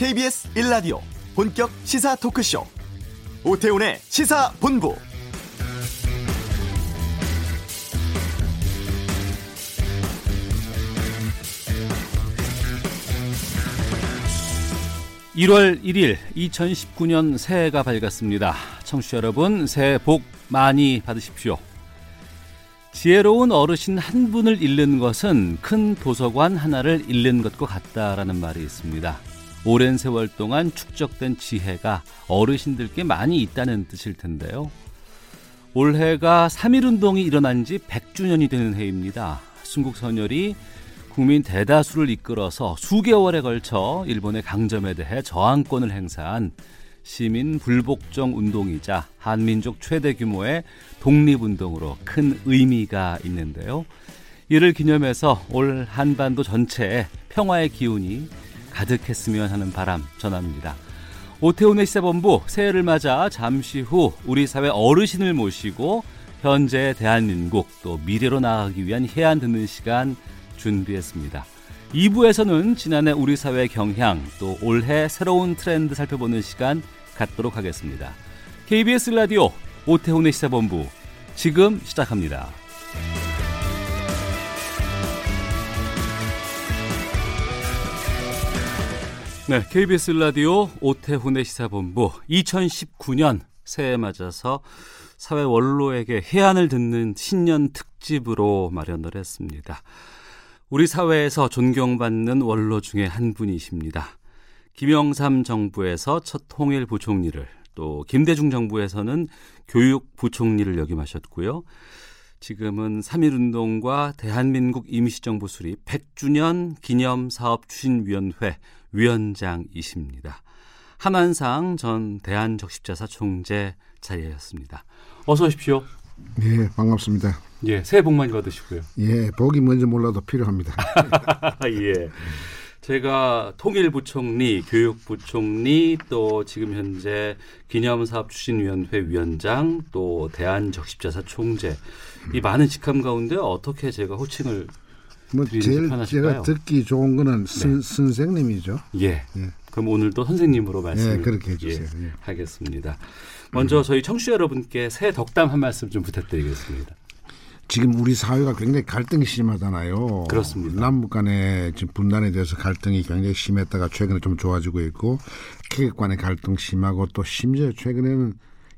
KBS 1라디오 본격 시사 토크쇼. 오태훈의 시사본부. (1월 1일) (2019년) 새해가 밝았습니다. 청취자 여러분 새해 복 많이 받으십시오. 지혜로운 어르신 한 분을 잃는 것은 큰 도서관 하나를 잃는 것과 같다라는 말이 있습니다. 오랜 세월 동안 축적된 지혜가 어르신들께 많이 있다는 뜻일 텐데요. 올해가 3.1 운동이 일어난 지 100주년이 되는 해입니다. 순국선열이 국민 대다수를 이끌어서 수개월에 걸쳐 일본의 강점에 대해 저항권을 행사한 시민 불복종 운동이자 한민족 최대 규모의 독립운동으로 큰 의미가 있는데요. 이를 기념해서 올 한반도 전체에 평화의 기운이 가득했으면 하는 바람 전합니다. 오태훈의 시사본부 새해를 맞아 잠시 후 우리 사회 어르신을 모시고 현재 대한민국 또 미래로 나아가기 위한 해안 듣는 시간 준비했습니다. 2부에서는 지난해 우리 사회 경향 또 올해 새로운 트렌드 살펴보는 시간 갖도록 하겠습니다. KBS 라디오 오태훈의 시사본부 지금 시작합니다. 네, KBS 라디오 오태훈의 시사본부 2019년 새해 맞아서 사회 원로에게 해안을 듣는 신년 특집으로 마련을 했습니다. 우리 사회에서 존경받는 원로 중에 한 분이십니다. 김영삼 정부에서 첫 통일 부총리를 또 김대중 정부에서는 교육 부총리를 역임하셨고요. 지금은 3.1운동과 대한민국 임시정부 수립 100주년 기념사업 추진위원회 위원장이십니다. 한한상 전 대한적십자사 총재 자리였습니다. 어서 오십시오. 예, 반갑습니다. 예, 새해 복 많이 받으시고요. 예, 복이 뭔지 몰라도 필요합니다. 예. 제가 통일부총리, 교육부총리, 또 지금 현재 기념사업추진위원회 위원장, 또 대한적십자사 총재 이 많은 직함 가운데 어떻게 제가 호칭을 뭐 제일 편하실까요? 제가 듣기 좋은 거는 선, 네. 선생님이죠. 예. 예. 그럼 오늘도 선생님으로 말씀 예, 그렇게 해주세요. 예, 예. 하겠습니다. 먼저 저희 청취자 여러분께 새 덕담 한 말씀 좀 부탁드리겠습니다. 지금 우리 사회가 굉장히 갈등이 심하잖아요. 그렇습니다. 남북 간의 지금 분단에 대해서 갈등이 굉장히 심했다가 최근에 좀 좋아지고 있고 계획 간의 갈등 심하고 또 심지어 최근에는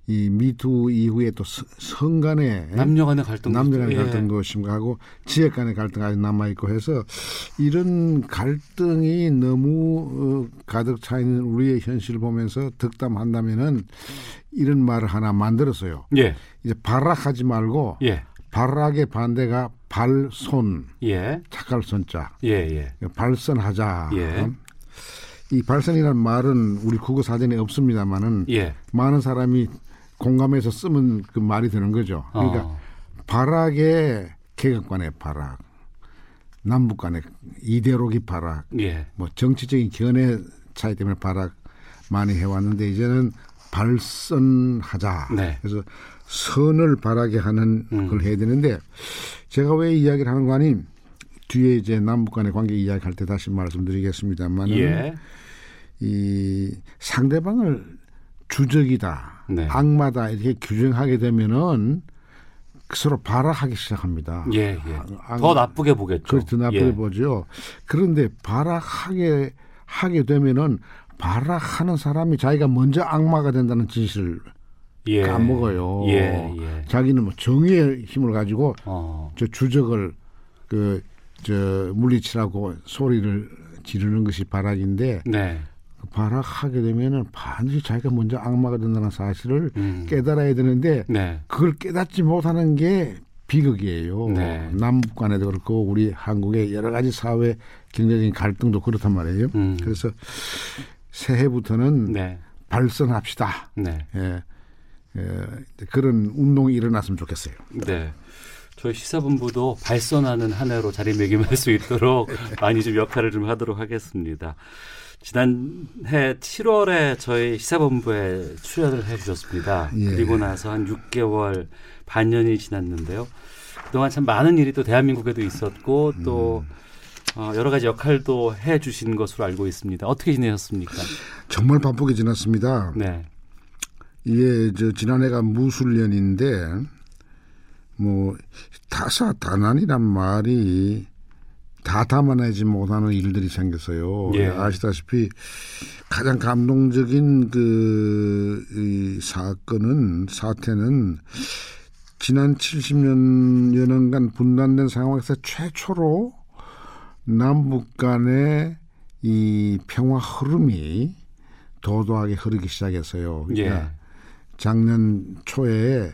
이 미투 이후에 또 성 간의 남녀 간의 갈등 남녀 간의 예. 갈등도 심하고 지역 간의 갈등 아직 남아 있고 해서 이런 갈등이 너무 어, 가득 차 있는 우리의 현실을 보면서 득담한다면은 이런 말을 하나 만들었어요. 예. 이제 발악하지 말고 예. 발악의 반대가 발손. 예. 착할 손자. 예, 예. 발선하자. 예. 이 발선이라는 말은 우리 국어 사전에 없습니다만은 예. 많은 사람이 공감해서 쓰면 그 말이 되는 거죠. 그러니까 어. 발악의 개혁관의 발악, 남북 간의 이데올로기 발악, 예. 뭐 정치적인 견해 차이 때문에 발악 많이 해왔는데 이제는 발선하자. 네. 그래서 선을 바라게 하는 음. 걸 해야 되는데 제가 왜 이야기를 하는 거 아니 뒤에 이제 남북 간의 관계 이야기할 때 다시 말씀드리겠습니다만 예. 이 상대방을 주적이다, 네. 악마다 이렇게 규정하게 되면은 서로 발악하기 시작합니다. 예, 예. 아, 더 나쁘게 보겠죠. 그렇죠. 나쁘게 예. 보죠. 그런데 발악하게 하게 되면은 발악하는 사람이 자기가 먼저 악마가 된다는 진실을 예. 까먹어요. 예, 예. 자기는 뭐 정의의 힘을 가지고 어. 저 주적을 그 저 물리치라고 소리를 지르는 것이 발악인데 네. 그 발악하게 되면은 반드시 자기가 먼저 악마가 된다는 사실을 음. 깨달아야 되는데 네. 그걸 깨닫지 못하는 게 비극이에요. 네. 남북 간에도 그렇고 우리 한국의 여러 가지 사회 경제적인 갈등도 그렇단 말이에요. 음. 그래서 새해부터는 네. 발선합시다. 네. 예. 예, 그런 운동이 일어났으면 좋겠어요. 네. 저희 시사본부도 발선하는 한 해로 자리매김할 수 있도록 많이 좀 역할을 좀 하도록 하겠습니다. 지난해 7월에 저희 시사본부에 출연을 해주셨습니다. 예. 그리고 나서 한 6개월 반년이 지났는데요. 그동안 참 많은 일이 또 대한민국에도 있었고 또 음. 어, 여러 가지 역할도 해 주신 것으로 알고 있습니다. 어떻게 지내셨습니까? 정말 바쁘게 지났습니다. 네. 이게 저 지난해가 무술년인데 뭐 다사다난이란 말이 다 담아내지 못하는 일들이 생겼어요. 예. 아시다시피 가장 감동적인 그 이 사건은 사태는 지난 70년 여 년간 분단된 상황에서 최초로 남북 간의 이 평화 흐름이 도도하게 흐르기 시작했어요. 그러니까 예. 작년 초에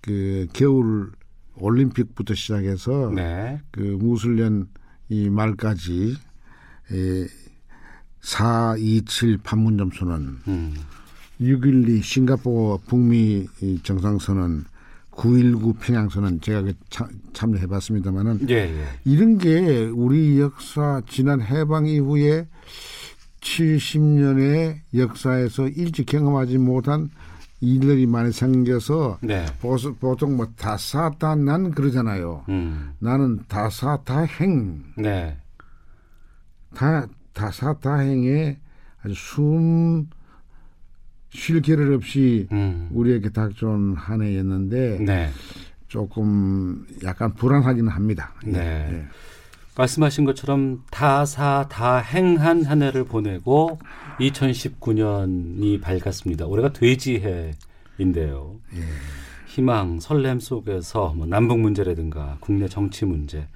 그 겨울 올림픽부터 시작해서 네. 그 무술년 이 말까지 에, 427 판문점 선언, 음. 612 싱가포르 북미 이 정상선언, 919 평양선언 제가 그 참, 참여해봤습니다만은 예, 예. 이런 게 우리 역사 지난 해방 이후에 70년의 역사에서 일찍 경험하지 못한 일들이 많이 생겨서 네. 보통 뭐 다사다난 그러잖아요. 음. 나는 다사다행 네. 다 다사다행에 아주 숨쉴 겨를 없이 음. 우리에게 닥쳐온 한 해였는데 네. 조금 약간 불안하기는 합니다. 예, 네. 예. 말씀하신 것처럼 다사 다행한 한 해를 보내고 2019년이 밝았습니다. 올해가 돼지해인데요. 희망, 설렘 속에서 뭐 남북 문제라든가 국내 정치 문제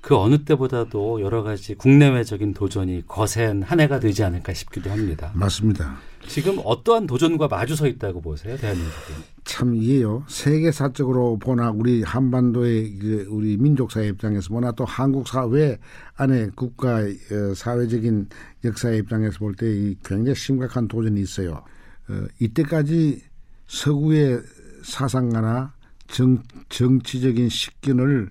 그 어느 때보다도 여러 가지 국내외적인 도전이 거센 한 해가 되지 않을까 싶기도 합니다. 맞습니다. 지금 어떠한 도전과 마주서 있다고 보세요, 대한민국이? 참 이게요 세계사적으로 보나 우리 한반도의 그 우리 민족사회 입장에서 보나 또 한국 사회 안에 국가 어, 사회적인 역사의 입장에서 볼때이 굉장히 심각한 도전이 있어요. 어, 이때까지 서구의 사상가나 정, 정치적인 식견을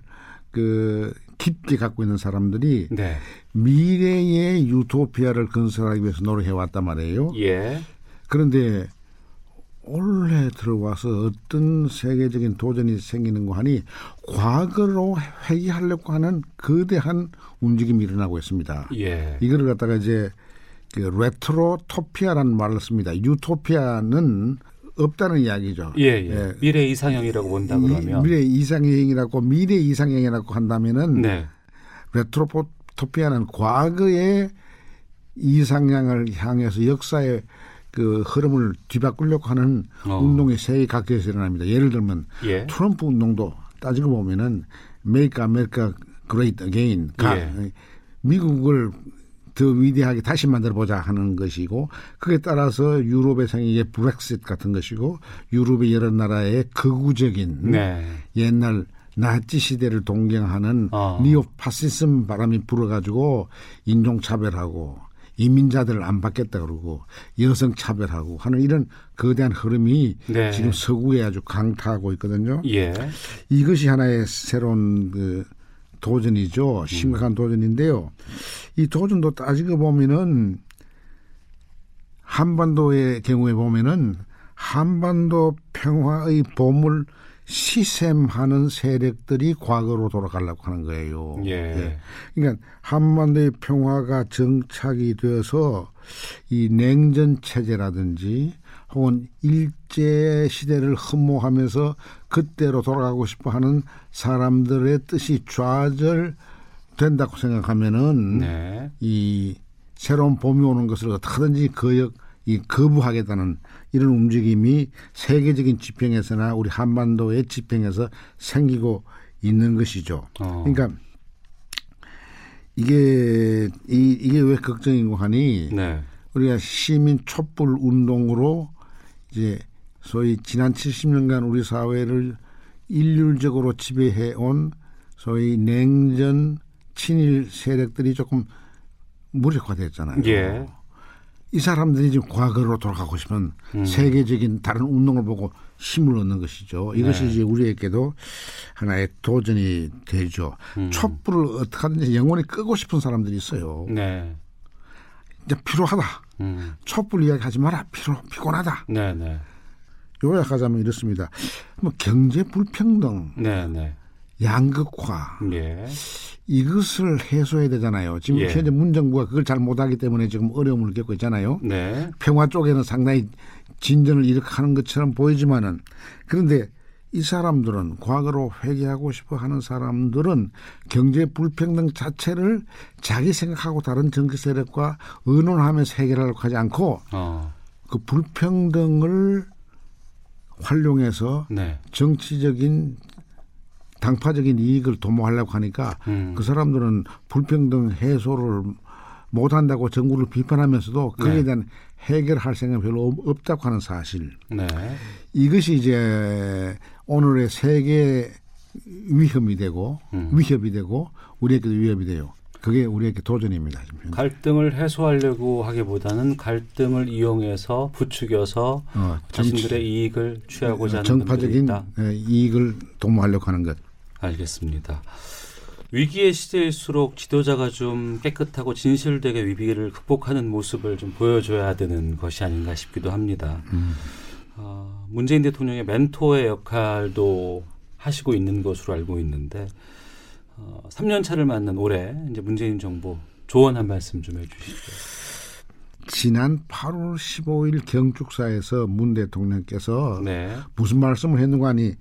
그 깊게 갖고 있는 사람들이 네. 미래의 유토피아를 건설하기 위해서 노력해 왔단 말이에요. 예. 그런데 올해 들어와서 어떤 세계적인 도전이 생기는 거 하니 과거로 회귀하려고 하는 거대한 움직임이 일어나고 있습니다. 예. 이거를 갖다가 이제 그 retrotopia라는 말을 씁니다. 유토피아는 없다는 이야기죠. 예, 예. 미래 이상향이라고 본다 이- 그러면. 미래 이상향이라고 미래 이상향이라고 한다면은 네. retrotopia는 과거의 이상향을 향해서 역사의 그 흐름을 뒤바꾸려고 하는 어. 운동이 세계 각지에서 일어납니다. 예를 들면 예. 트럼프 운동도 따지고 보면은 Make America Great Again, 가- 예. 미국을 더 위대하게 다시 만들어 보자 하는 것이고 그에 따라서 유럽의 생기게 브렉시트 같은 것이고 유럽의 여러 나라의 극우적인 네. 옛날 나치 시대를 동경하는 어. 니오 파시즘 바람이 불어가지고 인종 차별하고 이민자들을 안 받겠다 그러고 여성 차별하고 하는 이런 거대한 흐름이 네. 지금 서구에 아주 강타하고 있거든요. 예. 이것이 하나의 새로운 그 도전이죠. 심각한 도전인데요. 이 도전도 따지고 보면은 한반도의 경우에 보면은 한반도 평화의 보물 시샘하는 세력들이 과거로 돌아가려고 하는 거예요. 예. 그러니까 한반도의 평화가 정착이 되어서 이 냉전 체제라든지 혹은 일제 시대를 흠모하면서 그때로 돌아가고 싶어 하는 사람들의 뜻이 좌절된다고 생각하면은 네. 이 새로운 봄이 오는 것을 어떻게든지 거역 이 거부하겠다는 이런 움직임이 세계적인 지평에서나 우리 한반도의 지평에서 생기고 있는 것이죠. 어. 그러니까 이게 이, 이게 왜 걱정이고 하니 네. 우리가 시민 촛불 운동으로 이제 소위 지난 70년간 우리 사회를 일률적으로 지배해 온 소위 냉전 친일 세력들이 조금 무력화됐잖아요. 예. 이 사람들이 지금 과거로 돌아가고 싶은 음. 세계적인 다른 운동을 보고 힘을 얻는 것이죠. 이것이 네. 이제 우리에게도 하나의 도전이 되죠. 음. 촛불을 어떻게 하든지 영원히 끄고 싶은 사람들이 있어요. 네. 이제 피로하다. 음. 촛불 이야기 하지 마라. 피로 피곤하다. 네, 네. 요약하자면 이렇습니다. 뭐 경제 불평등, 네, 네. 양극화 예. 이것을 해소해야 되잖아요. 지금 예. 현재 문정부가 그걸 잘 못하기 때문에 지금 어려움을 겪고 있잖아요. 네. 평화 쪽에는 상당히 진전을 일으키는 것처럼 보이지만은 그런데 이 사람들은 과거로 회귀하고 싶어 하는 사람들은 경제 불평등 자체를 자기 생각하고 다른 정치 세력과 의논하면서 해결하려고 하지 않고 어. 그 불평등을 활용해서 네. 정치적인 당파적인 이익을 도모하려고 하니까 음. 그 사람들은 불평등 해소를 못한다고 정부를 비판하면서도 거기에 네. 대한 해결할 생각 이 별로 없- 없다고 하는 사실. 네. 이것이 이제 오늘의 세계 위험이 되고 음. 위협이 되고 우리에게도 위협이 돼요. 그게 우리에게 도전입니다. 지금. 갈등을 해소하려고 하기보다는 갈등을 이용해서 부추겨서 어, 자신들의 이익을 취하고자 하는 정파적인. 예, 이익을 도모하려고 하는 것. 알겠습니다. 위기의 시대일수록 지도자가 좀 깨끗하고 진실되게 위기를 극복하는 모습을 좀 보여줘야 되는 것이 아닌가 싶기도 합니다. 어, 문재인 대통령의 멘토의 역할도 하시고 있는 것으로 알고 있는데 어, 3년 차를 맞는 올해 이제 문재인 정부 조언 한 말씀 좀 해주시죠. 지난 8월 15일 경축사에서 문 대통령께서 네, 무슨 말씀을 했는가 하니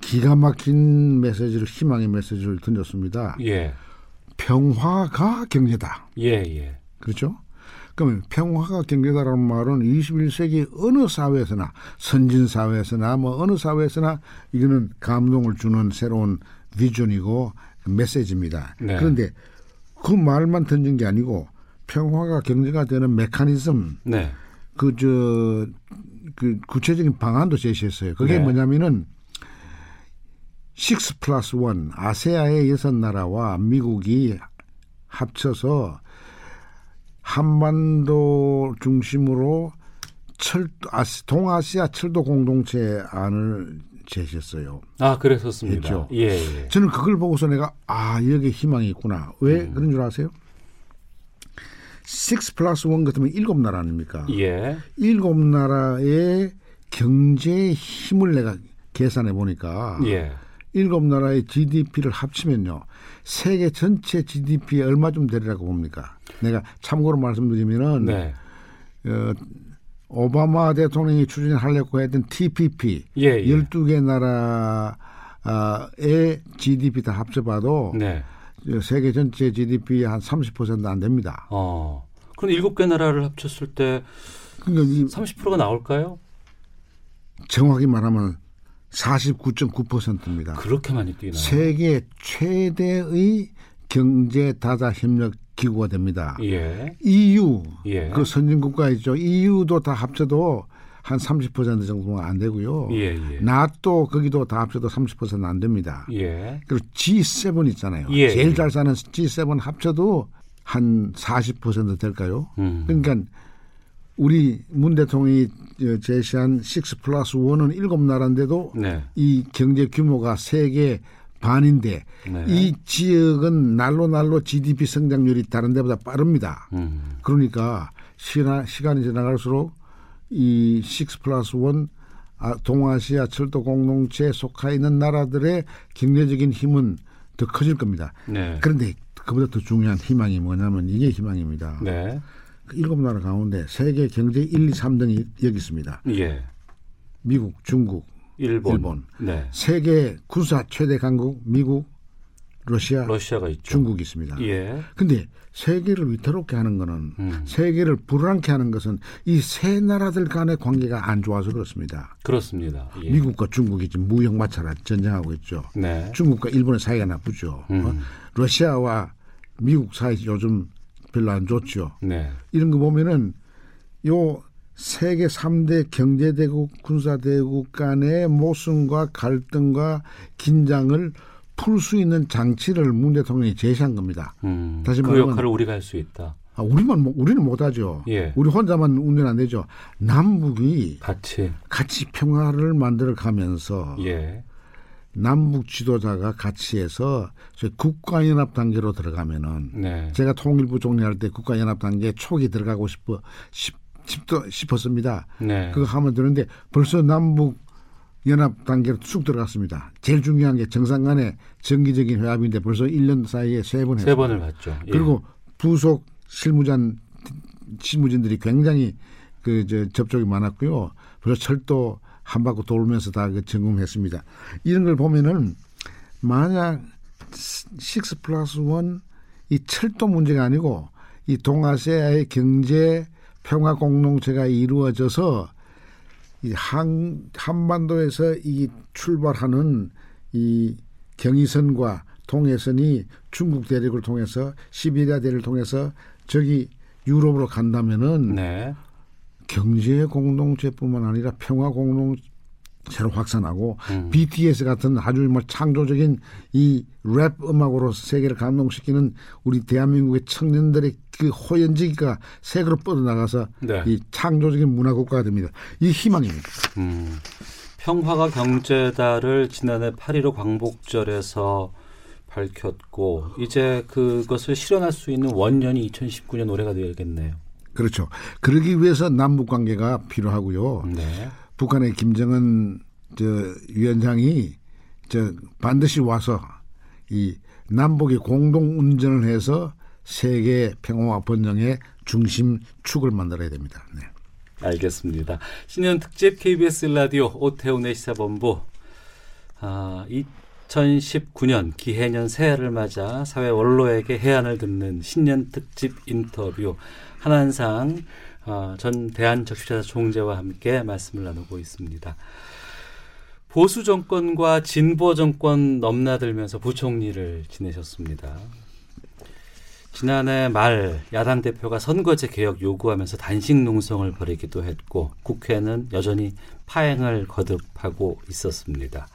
기가 막힌 메시지를 희망의 메시지를 던졌습니다. 예, 평화가 경제다. 예, 예, 그렇죠? 그러면 평화가 경제다라는 말은 21세기 어느 사회에서나 선진 사회에서나 뭐 어느 사회에서나 이거는 감동을 주는 새로운 비전이고 메시지입니다. 네. 그런데 그 말만 던진 게 아니고 평화가 경제가 되는 메커니즘 네, 그저그 구체적인 방안도 제시했어요. 그게 네. 뭐냐면은 6 플러스 1 아세아의 여섯 나라와 미국이 합쳐서 한반도 중심으로 철도 아시, 동아시아 철도 공동체 안을 제시했어요. 아 그랬었습니다. 했죠. 예, 예. 저는 그걸 보고서 내가 아 여기 희망이 있구나. 왜 음. 그런 줄 아세요? 6 플러스 1 같으면 일곱 나라 아닙니까? 예, 일곱 나라의 경제 힘을 내가 계산해 보니까 예, 일곱 나라의 GDP를 합치면요 세계 전체 GDP에 얼마쯤 되리라고 봅니까? 내가 참고로 말씀드리면은 네, 어, 오바마 대통령이 추진하려고 했던 TPP 예, 예. 12개 나라의 GDP 다 합쳐봐도 네. 세계 전체 GDP 한 30%안 됩니다. 어. 그럼 일곱 개 나라를 합쳤을 때 그러니까 이 30%가 나올까요? 정확히 말하면 49.9%입니다. 그렇게 많이 뛰나요? 세계 최대의 경제 다자 협력 기구가 됩니다. 예, EU 예. 그 선진 국가 있죠. EU도 다 합쳐도 한 30% 정도가 안 되고요. 예, 예. 나또 거기도 다 합쳐도 30%안 됩니다. 예, 그리고 G7 있잖아요. 예, 제일 예. 잘 사는 G7 합쳐도 한 40% 될까요? 음. 그러니까 우리 문 대통령이 제시한 6 플러스 1은 일곱 나라인데도 네, 이 경제 규모가 세계 반인데 네. 이 지역은 날로 날로 GDP 성장률이 다른 데보다 빠릅니다. 음. 그러니까 시나, 시간이 지나갈수록 이6 플러스 1 아, 동아시아 철도 공동체에 속해 있는 나라들의 경제적인 힘은 더 커질 겁니다. 네, 그런데 그보다 더 중요한 희망이 뭐냐면 이게 희망입니다. 네, 그 일곱 나라 가운데 세계 경제 1, 2, 3등이 여기 있습니다. 예. 미국, 중국, 일본, 일본. 네, 세계 군사 최대 강국 미국, 러시아, 러시아가 있죠. 중국이 있습니다. 예, 근데 세계를 위태롭게 하는 거는 음. 세계를 불안케 하는 것은 이 세 나라들 간의 관계가 안 좋아서 그렇습니다. 그렇습니다. 예. 미국과 중국이 지금 무역 마찰 전쟁하고 있죠. 네, 중국과 일본의 사이가 나쁘죠. 음. 어? 러시아와 미국 사이 요즘 별로 안 좋죠. 네, 이런 거 보면은 요 세계 3대 경제대국, 군사대국 간의 모순과 갈등과 긴장을 풀 수 있는 장치를 문 대통령이 제시한 겁니다. 음. 다시 그 말하면- 역할을 우리가 할 수 있다. 아, 우리만 못- 우리는 못하죠. 예. 우리 혼자만 운전 안 되죠. 남북이 같이, 같이 평화를 만들어 가면서 예, 남북 지도자가 같이 해서 국가연합 단계로 들어가면은 네, 제가 통일부 총리할 때 국가연합 단계 초기 들어가고 싶어 싶, 싶, 싶었습니다. 네, 그거 하면 되는데 벌써 남북 연합 단계로 쑥 들어갔습니다. 제일 중요한 게 정상 간의 정기적인 회합인데 벌써 1년 사이에 세 번 했어요. 세 번을 봤죠. 예. 그리고 부속 실무전 실무진들이 굉장히 그저 접촉이 많았고요. 그래서 철도 한 바퀴 돌면서 다 그 점검했습니다. 이런 걸 보면은 만약 6 플러스 1 이 철도 문제가 아니고 이 동아시아의 경제 평화 공동체가 이루어져서 이 한, 한반도에서 이 출발하는 이 경의선과 통해선이 중국 대륙을 통해서 시베리아 대륙을 통해서 저기 유럽으로 간다면은 네. 경제 공동체뿐만 아니라 평화 공동체로 확산하고 음. BTS 같은 아주 뭐 창조적인 이 랩 음악으로 세계를 감동시키는 우리 대한민국의 청년들의 그 호연지기가 세계로 뻗어나가서 네. 이 창조적인 문화 국가가 됩니다. 이 희망입니다. 음. 평화가 경제다를 지난해 8.15 광복절에서 밝혔고 이제 그것을 실현할 수 있는 원년이 2019년 올해가 되겠네요. 그렇죠. 그러기 위해서 남북 관계가 필요하고요. 네. 북한의 김정은 저 위원장이 저 반드시 와서 이 남북이 공동 운전을 해서 세계 평화와 번영의 중심 축을 만들어야 됩니다. 네. 알겠습니다. 신년 특집 KBS 라디오 오태훈의 시사본부 아, 2019년 기해년 새해를 맞아 사회 원로에게 해안을 듣는 신년 특집 인터뷰 한한상 아, 전 대한적시자 총재와 함께 말씀을 나누고 있습니다. 보수 정권과 진보 정권 넘나들면서 부총리를 지내셨습니다. 지난해 말 야당 대표가 선거제 개혁 요구하면서 단식 농성을 벌이기도 했고 국회는 여전히 파행을 거듭하고 있었습니다.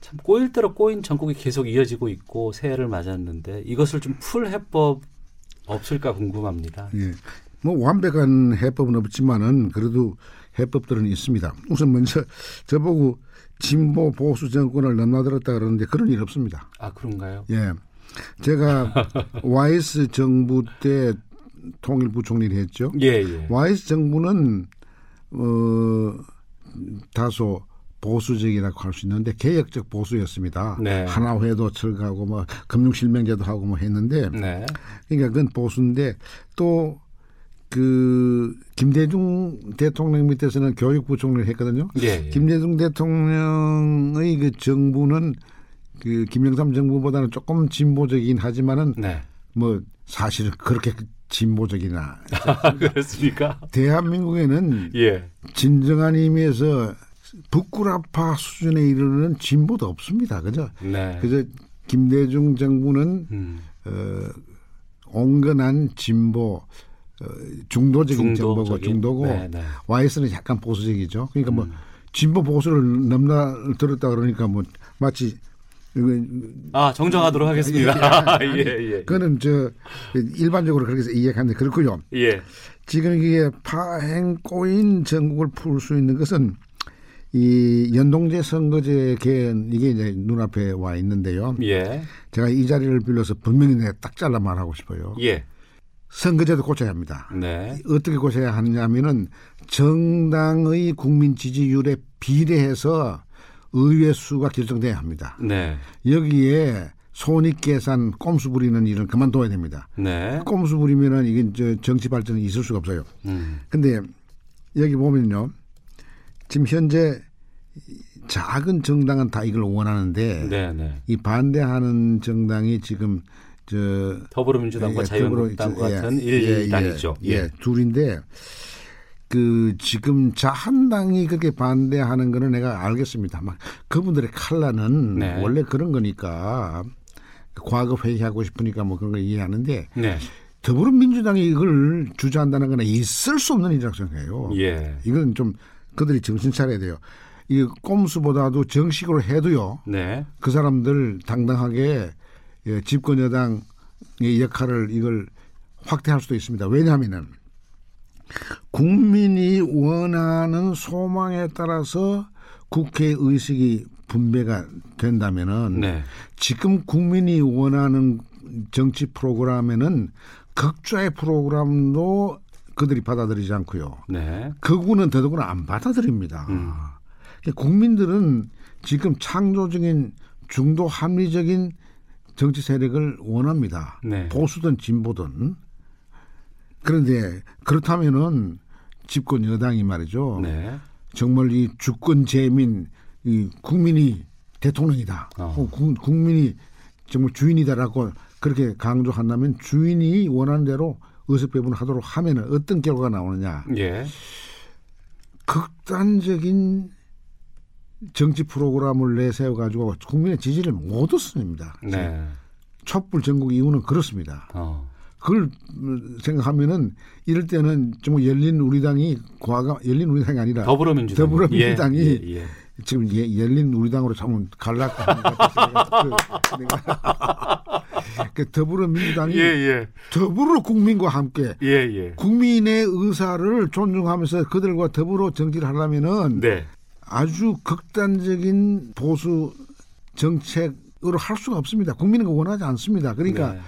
참 꼬일 대로 꼬인 전국이 계속 이어지고 있고 새해를 맞았는데 이것을 좀 풀 해법 없을까 궁금합니다. 예. 뭐 완벽한 해법은 없지만은 그래도 해법들은 있습니다. 우선 먼저 저보고 진보 보수 정권을 넘나들었다 그러는데 그런 일 없습니다. 아 그런가요? 예. 제가 YS 정부 때 통일부 총리를 했죠. 예 예. YS 정부는 어 다소 보수적이라고 할 수 있는데 개혁적 보수였습니다. 네. 하나회도 철거하고 뭐 금융실명제도 하고 뭐 했는데 네. 그러니까 그건 보수인데 또 그 김대중 대통령 밑에서는 교육부 총리를 했거든요. 예, 예. 김대중 대통령의 그 정부는 그 김영삼 정부보다는 조금 진보적이긴 하지만은 네. 뭐 사실은 그렇게 진보적이나 그렇습니까? 대한민국에는 예. 진정한 의미에서 북구라파 수준에 이르는 진보도 없습니다. 그죠? 네. 그래서 김대중 정부는 음. 어, 온건한 진보 어, 중도적인 정보고 중도적인. 중도고 네, 네. YS는 약간 보수적이죠. 그러니까 뭐 진보 보수를 넘나 들었다 그러니까 뭐 마치 아 정정하도록 하겠습니다. 예 예. 그거는 저 일반적으로 그렇게 이해하는데 그렇고요. 예. 지금 이게 파행 꼬인 전국을 풀 수 있는 것은 이 연동제 선거제 개헌 이게 이제 눈앞에 와 있는데요. 예. 제가 이 자리를 빌려서 분명히 내가 딱 잘라 말하고 싶어요. 예. 선거제도 고쳐야 합니다. 네. 어떻게 고쳐야 하느냐면은 정당의 국민 지지율에 비례해서 의회 수가 결정돼야 합니다. 네. 여기에 손익 계산 꼼수 부리는 일은 그만둬야 됩니다. 네. 꼼수 부리면은 이게 저 정치 발전이 있을 수가 없어요. 음. 근데 여기 보면요. 지금 현재 작은 정당은 다 이걸 원하는데 네, 네. 이 반대하는 정당이 지금 저 더불어민주당과 예, 자유한국당과 더불어- 같은 예, 예, 일당이죠. 예, 예, 둘인데 그 지금 자한당이 그렇게 반대하는 거는 내가 알겠습니다. 막 그분들의 칼라는 네. 원래 그런 거니까 과거 회의하고 싶으니까 뭐 그런 거 이해하는데 네. 더불어민주당이 이걸 주저한다는 거는 있을 수 없는 일이라고 생각해요. 예. 이건 좀 그들이 정신 차려야 돼요. 이 꼼수보다도 정식으로 해도요. 네. 그 사람들 당당하게 예, 집권 여당의 역할을 이걸 확대할 수도 있습니다. 왜냐하면은 국민이 원하는 소망에 따라서 국회 의식이 분배가 된다면은 네. 지금 국민이 원하는 정치 프로그램에는 극좌의 프로그램도 그들이 받아들이지 않고요. 네. 극우는 더더구나 안 받아들입니다. 음. 국민들은 지금 창조적인 중도 합리적인 정치 세력을 원합니다. 네. 보수든 진보든. 그런데 그렇다면은 집권 여당이 말이죠. 네. 정말 이 주권 재민 이 국민이 대통령이다. 어. 국민이 정말 주인이다라고 그렇게 강조한다면 주인이 원하는 대로 의석 배분하도록 하면은 어떤 결과가 나오느냐. 예. 극단적인 정치 프로그램을 내세워 가지고 국민의 지지를 못 얻습니다. 네. 촛불 전국 이후는 그렇습니다. 어. 그걸 음, 생각하면은 이럴 때는 정말 열린 우리당이 과가 열린 우리당이 아니라 더불어민주당. 더불어민주당이 예, 예, 예. 지금 예, 열린 우리 당으로 참 갈라고 하는 것 같아서 그, 내가 그 더불어민주당이 예, 예. 더불어 국민과 함께 예, 예. 국민의 의사를 존중하면서 그들과 더불어 정치를 하려면은 네. 아주 극단적인 보수 정책으로 할 수가 없습니다. 국민은 원하지 않습니다. 그러니까 네.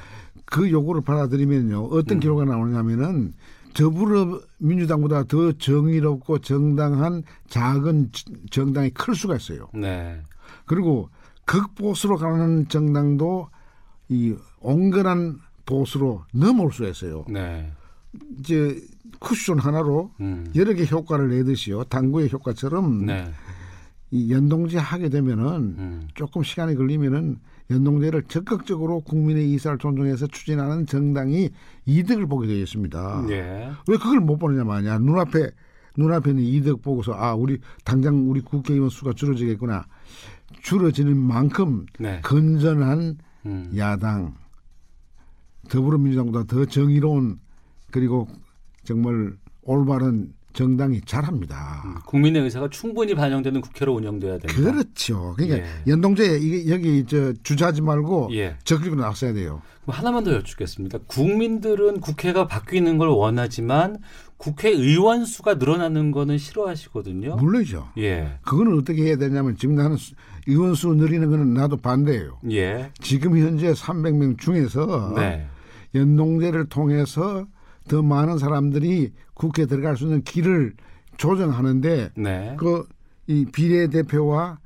그 요구를 받아들이면요 어떤 결과가 나오냐면은 더불어민주당보다 더 정의롭고 정당한 작은 정당이 클 수가 있어요. 네. 그리고 극보수로 가는 정당도 이 온건한 보수로 넘어올 수가 있어요. 네. 이제 쿠션 하나로 음. 여러 개 효과를 내듯이요. 당구의 효과처럼 네. 이 연동제 하게 되면은 음. 조금 시간이 걸리면은 연동제를 적극적으로 국민의 의사를 존중해서 추진하는 정당이 이득을 보게 되어 있습니다. 예. 왜 그걸 못 보느냐 말이야. 눈앞에 눈앞에 있는 이득 보고서 아 우리 당장 우리 국회의원 수가 줄어지겠구나. 줄어지는 만큼 네. 건전한 음. 야당 더불어민주당보다 더 정의로운 그리고 정말 올바른 정당이 잘합니다. 국민의 의사가 충분히 반영되는 국회로 운영돼야 된다. 그렇죠. 그러니까 예. 연동제 여기 저 주저하지 말고 예. 적극적으로 나서야 돼요. 그럼 하나만 더 여쭙겠습니다. 국민들은 국회가 바뀌는 걸 원하지만 국회의원 수가 늘어나는 거는 싫어하시거든요. 물론이죠. 예. 그거는 어떻게 해야 되냐면 지금 나는 수- 의원 수 늘리는 거는 나도 반대예요. 예. 지금 현재 300명 중에서 네. 연동제를 통해서 더 많은 사람들이 국회에 들어갈 수 있는 길을 조정하는데 네. 그이 비례대표와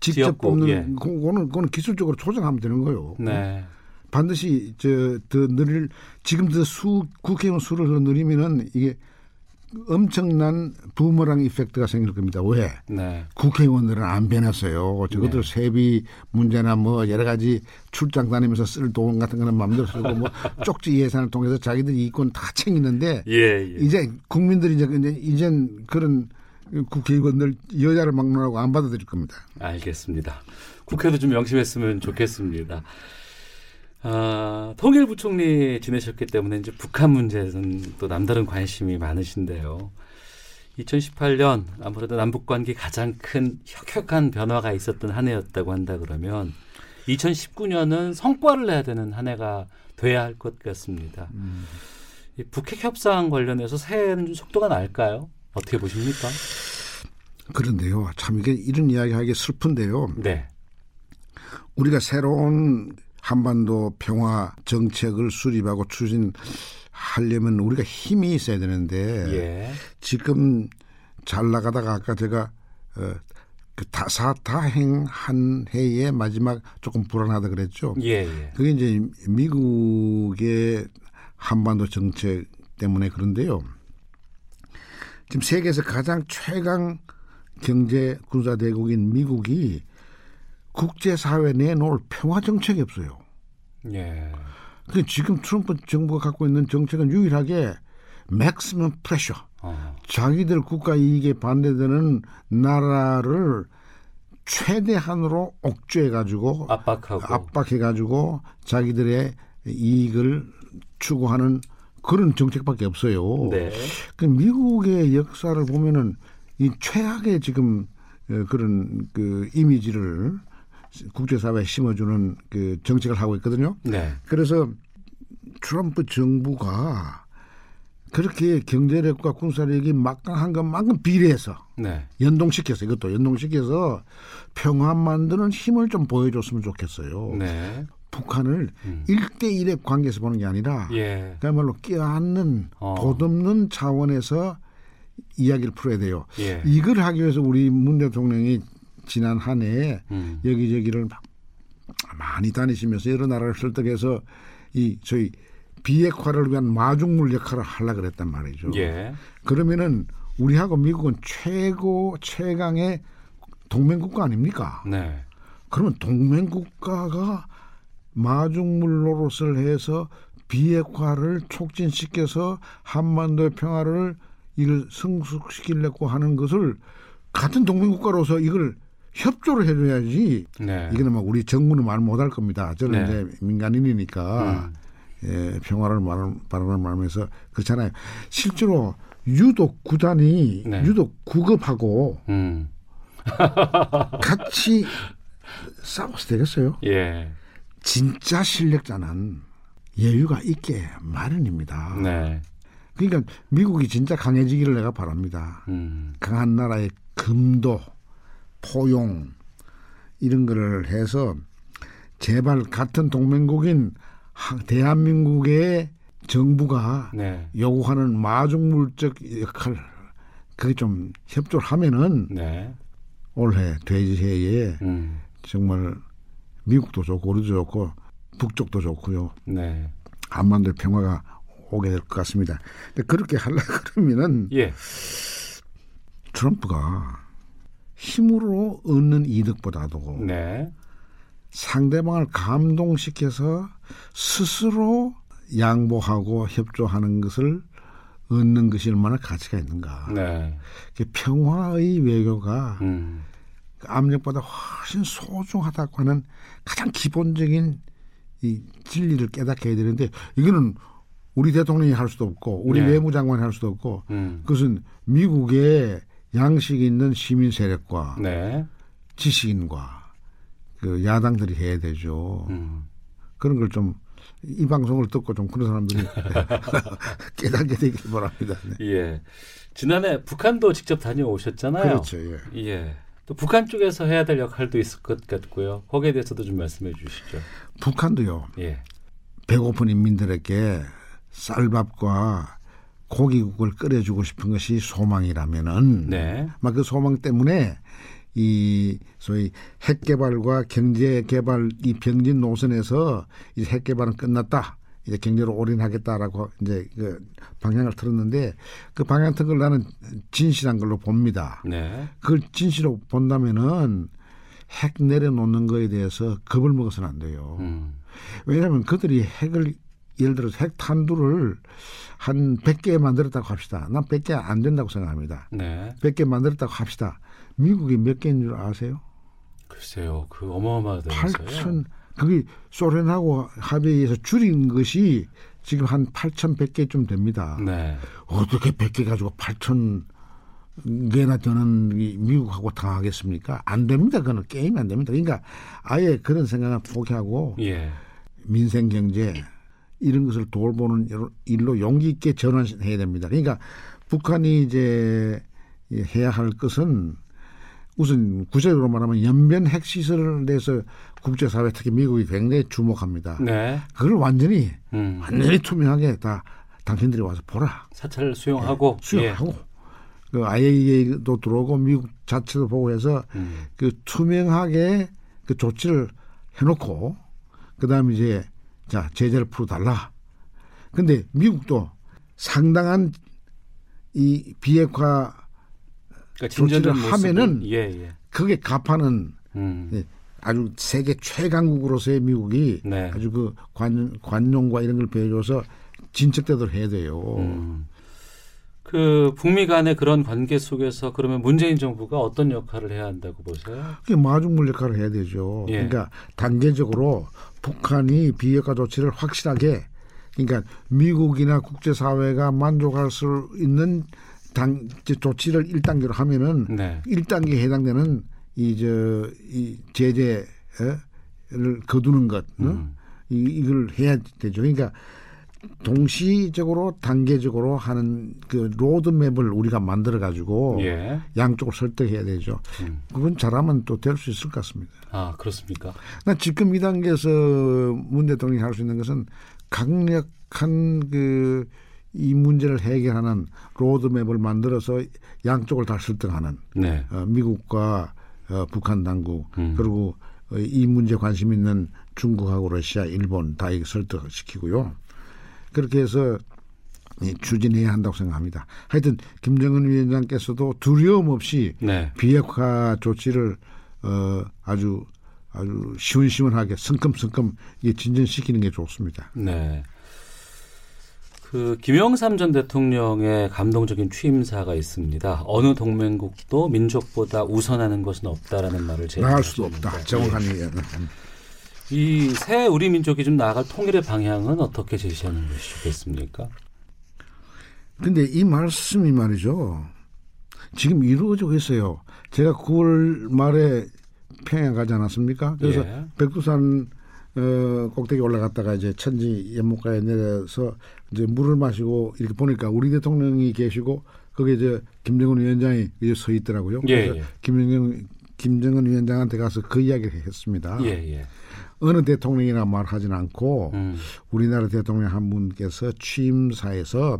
직접 지역구, 뽑는 예. 그거는 그거는 기술적으로 조정하면 되는 거예요. 네. 반드시 저더 늘릴 지금 더 수 국회의원 수를 더 늘리면은 이게 엄청난 부머랑 이펙트가 생길 겁니다. 왜? 네. 국회의원들은 안 변했어요. 저것들 네. 세비 문제나 뭐 여러 가지 출장 다니면서 쓸 돈 같은 거는 마음대로 쓰고 뭐 쪽지 예산을 통해서 자기들이 이권 다 챙기는데 예, 예. 이제 국민들이 이제 이제 이젠 그런 국회의원들 여자를 막론하고 안 받아들일 겁니다. 알겠습니다. 국회도 좀 명심했으면 좋겠습니다. 아, 통일 부총리 지내셨기 때문에 이제 북한 문제는 또 남다른 관심이 많으신데요. 2018년 아무래도 남북 관계 가장 큰 혁혁한 변화가 있었던 한 해였다고 한다 그러면 2019년은 성과를 내야 되는 한 해가 돼야 할 것 같습니다. 이 북핵 협상 관련해서 새해는 좀 속도가 날까요? 어떻게 보십니까? 그런데요, 참 이게 이런 이야기하기 슬픈데요. 네. 우리가 새로운 한반도 평화 정책을 수립하고 추진하려면 우리가 힘이 있어야 되는데 예. 지금 잘 나가다가 아까 제가 어, 그 다사다행 한 해의 마지막 조금 불안하다 그랬죠. 예, 예. 그게 이제 미국의 한반도 정책 때문에 그런데요. 지금 세계에서 가장 최강 경제 군사 대국인 미국이 국제 사회에 내놓을 평화 정책이 없어요. 예. 그 지금 트럼프 정부가 갖고 있는 정책은 유일하게 맥시멈 프레셔. 어. 자기들 국가 이익에 반대되는 나라를 최대한으로 억제해 가지고 압박하고 압박해 가지고 자기들의 이익을 추구하는 그런 정책밖에 없어요. 네. 그 미국의 역사를 보면은 이 최악의 지금 어, 그런 그 이미지를 국제사회에 심어주는 그 정책을 하고 있거든요. 네. 그래서 트럼프 정부가 그렇게 경제력과 군사력이 막강한 것만큼 비례해서 네. 연동시켜서 이것도 연동시켜서 평화 만드는 힘을 좀 보여줬으면 좋겠어요. 네. 북한을 음. 일 1대1의 관계에서 보는 게 아니라 예. 그야말로 껴안는 어. 보듬는 차원에서 이야기를 풀어야 돼요. 예. 이걸 하기 위해서 우리 문 대통령이 지난 한 해에 음. 여기저기를 막 많이 다니시면서 여러 나라를 설득해서 이 저희 비핵화를 위한 마중물 역할을 하려 그랬단 말이죠. 예. 그러면은 우리하고 미국은 최고 최강의 동맹국가 아닙니까? 네. 그러면 동맹국가가 마중물 노릇을 해서 비핵화를 촉진시켜서 한반도의 평화를 이걸 성숙시키려고 하는 것을 같은 동맹국가로서 이걸 협조를 해줘야지. 네. 이거는 막 우리 정부는 말 못할 겁니다. 저는 네. 이제 민간인이니까 음. 예, 평화를 말, 바라는 마음에서 그렇잖아요. 실제로 유독 구단이 네. 유독 구급하고 음. 같이 싸워서 되겠어요? 예. 진짜 실력자는 여유가 있게 마련입니다. 네. 그러니까 미국이 진짜 강해지기를 내가 바랍니다. 음. 강한 나라의 금도, 포용 이런 거를 해서 제발 같은 동맹국인 하- 대한민국의 정부가 네. 요구하는 마중물적 역할 그게 좀 협조를 하면은 네. 올해 돼지해에 음. 정말 미국도 좋고 우리도 좋고 북쪽도 좋고요. 네. 한반도 평화가 오게 될 것 같습니다. 근데 그렇게 하려 그러면은 예. 트럼프가 힘으로 얻는 이득보다도 네. 상대방을 감동시켜서 스스로 양보하고 협조하는 것을 얻는 것이 얼마나 가치가 있는가. 네. 그 평화의 외교가 음. 압력보다 훨씬 소중하다고 하는 가장 기본적인 이 진리를 깨닫게 해야 되는데 이거는 우리 대통령이 할 수도 없고 우리 네. 외무장관이 할 수도 없고 음. 그것은 미국의 양식 있는 시민 세력과 네. 지식인과 그 야당들이 해야 되죠. 음. 그런 걸 좀 이 방송을 듣고 좀 그런 사람들이 깨닫게 되길 바랍니다. 네. 예. 지난해 북한도 직접 다녀오셨잖아요. 그렇죠. 예. 예. 또 북한 쪽에서 해야 될 역할도 있을 것 같고요. 거기에 대해서도 좀 말씀해 주시죠. 북한도요. 예. 배고픈 인민들에게 쌀밥과 고기국을 끓여주고 싶은 것이 소망이라면은 네. 막 그 소망 때문에 이 소위 핵 개발과 경제 개발 이 병진 노선에서 이제 핵 개발은 끝났다. 이제 경제로 올인하겠다라고 이제 그 방향을 틀었는데 그 방향 틀걸 나는 진실한 걸로 봅니다. 네. 그걸 진실로 본다면은 핵 내려놓는 거에 대해서 겁을 먹어서는 안 돼요. 음. 왜냐하면 그들이 핵을 예를 들어서 핵 탄두를 한 100개 만들었다고 합시다. 난 100개 안 된다고 생각합니다. 네. 100개 만들었다고 합시다. 미국이 몇 개인 줄 아세요? 글쎄요. 그 어마어마하다면서요. 8천. 그게 소련하고 합의해서 줄인 것이 지금 한 8,100개쯤 됩니다. 네. 어떻게 100개 가지고 8천 개나 되는 이 미국하고 당하겠습니까? 안 됩니다. 그거는 게임이 안 됩니다. 그러니까 아예 그런 생각을 포기하고 예. 민생 경제 이런 것을 돌보는 일로 용기 있게 전환해야 됩니다. 그러니까 북한이 이제 해야 할 것은 우선 구체적으로 말하면 연변 핵 시설을 내서 국제사회 특히 미국이 굉장히 주목합니다. 네. 그걸 완전히 음. 완전히 투명하게 다 당신들이 와서 보라. 사찰 수용하고 예, 수용하고 그 IAEA도 들어오고 미국 자체도 보고 해서 예. 음. 그 투명하게 그 조치를 해놓고 그다음에 이제 자 제재를 풀어달라. 근데 미국도 상당한 이 비핵화 그러니까 조치를 하면은 예, 예. 그게 갚하는 음. 예, 아주 세계 최강국으로서의 미국이 네. 아주 그 관, 관용과 이런 걸 배워줘서 진척되도록 해야 돼요. 음. 그 북미 간의 그런 관계 속에서 그러면 문재인 정부가 어떤 역할을 해야 한다고 보세요? 그게 마중물 역할을 해야 되죠. 예. 그러니까 단계적으로 북한이 비핵화 조치를 확실하게 그러니까 미국이나 국제사회가 만족할 수 있는 당 이제 조치를 1단계로 하면은 네. 1단계에 해당되는 이저이 제재를 거두는 것 어? 음. 이, 이걸 해야 되죠. 그러니까 동시적으로 단계적으로 하는 그 로드맵을 우리가 만들어 가지고 예. 양쪽을 설득해야 되죠. 음. 그건 잘하면 또 될 수 있을 것 같습니다. 아, 그렇습니까? 나 지금 이 단계에서 문 대통령이 할 수 있는 것은 강력한 그 이 문제를 해결하는 로드맵을 만들어서 양쪽을 다 설득하는 네. 어, 미국과 어, 북한 당국 음. 그리고 어, 이 문제 관심 있는 중국하고 러시아, 일본 다 설득시키고요. 그렇게 해서 이 추진해야 한다고 생각합니다. 하여튼 김정은 위원장께서도 두려움 없이 네. 비핵화 조치를 어, 아주 아주 시원시원하게 성큼성큼 진전시키는 게 좋습니다. 네. 그 김영삼 전 대통령의 감동적인 취임사가 있습니다. 어느 동맹국도 민족보다 우선하는 것은 없다라는 말을 제가 나갈 수도 없다. 정확한 얘기는. 이 새 우리 민족이 좀 나아갈 통일의 방향은 어떻게 제시하는 것이 좋겠습니까? 근데 이 말씀이 말이죠. 지금 이루어지고 있어요. 제가 9월 말에 평양 가지 않았습니까? 그래서 예. 백두산 어, 꼭대기 올라갔다가 이제 천지 연못가에 내려서 이제 물을 마시고 이렇게 보니까 우리 대통령이 계시고 거기에 이제 김정은 위원장이 이제 서 있더라고요. 예, 그래서 예. 김정은 김정은 위원장한테 가서 그 이야기를 했습니다. 예, 예. 어느 대통령이나 말하진 않고 음. 우리나라 대통령 한 분께서 취임사에서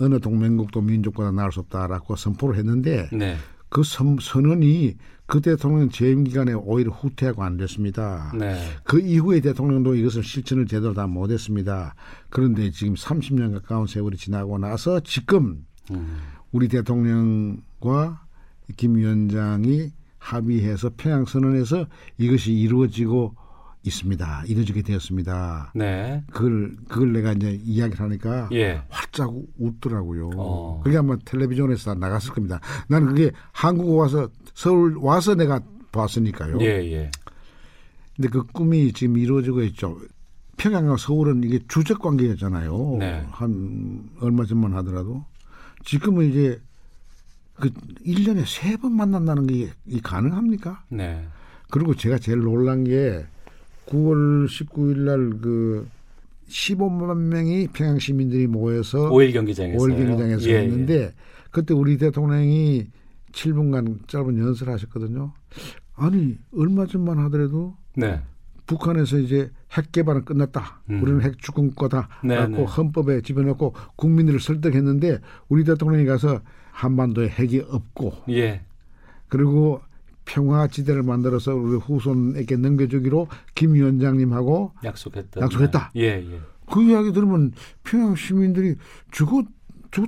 어느 동맹국도 민족보다 나을 수 없다라고 선포를 했는데 네. 그 선, 선언이 그 대통령 재임 기간에 오히려 후퇴하고 안 됐습니다. 네. 그 이후에 대통령도 이것을 실천을 제대로 다 못했습니다. 그런데 지금 30년 가까운 세월이 지나고 나서 지금 음. 우리 대통령과 김 위원장이 합의해서 평양 선언에서 이것이 이루어지고 있습니다. 이루어지게 되었습니다. 네. 그걸 그걸 내가 이제 이야기를 하니까 예. 활짝 웃더라고요. 어. 그게 아마 텔레비전에서 다 나갔을 겁니다. 나는 그게 한국 와서 서울 와서 내가 봤으니까요. 예, 예. 근데 그 꿈이 지금 이루어지고 있죠. 평양과 서울은 이게 주적 관계였잖아요. 네. 한 얼마 전만 하더라도 지금은 이제 그 1년에 세 번 만난다는 게이 가능합니까? 네. 그리고 제가 제일 놀란 게 9월 19일 날그 15만 명이 평양 시민들이 모여서 오일 경기장에서 월 경기장에서 예, 했는데 그때 우리 대통령이 7분간 짧은 연설을 하셨거든요. 아니 얼마 전만 하더라도 네. 북한에서 이제 핵 개발은 끝났다. 음. 우리는 핵 주권거다. 네, 라고 네. 헌법에 집어넣고 국민들을 설득했는데 우리 대통령이 가서 한반도에 핵이 없고 예. 그리고 평화지대를 만들어서 우리 후손에게 넘겨주기로 김 위원장님하고 약속했다. 약속했다. 예, 예. 그 이야기 들으면 평양 시민들이 저거 저,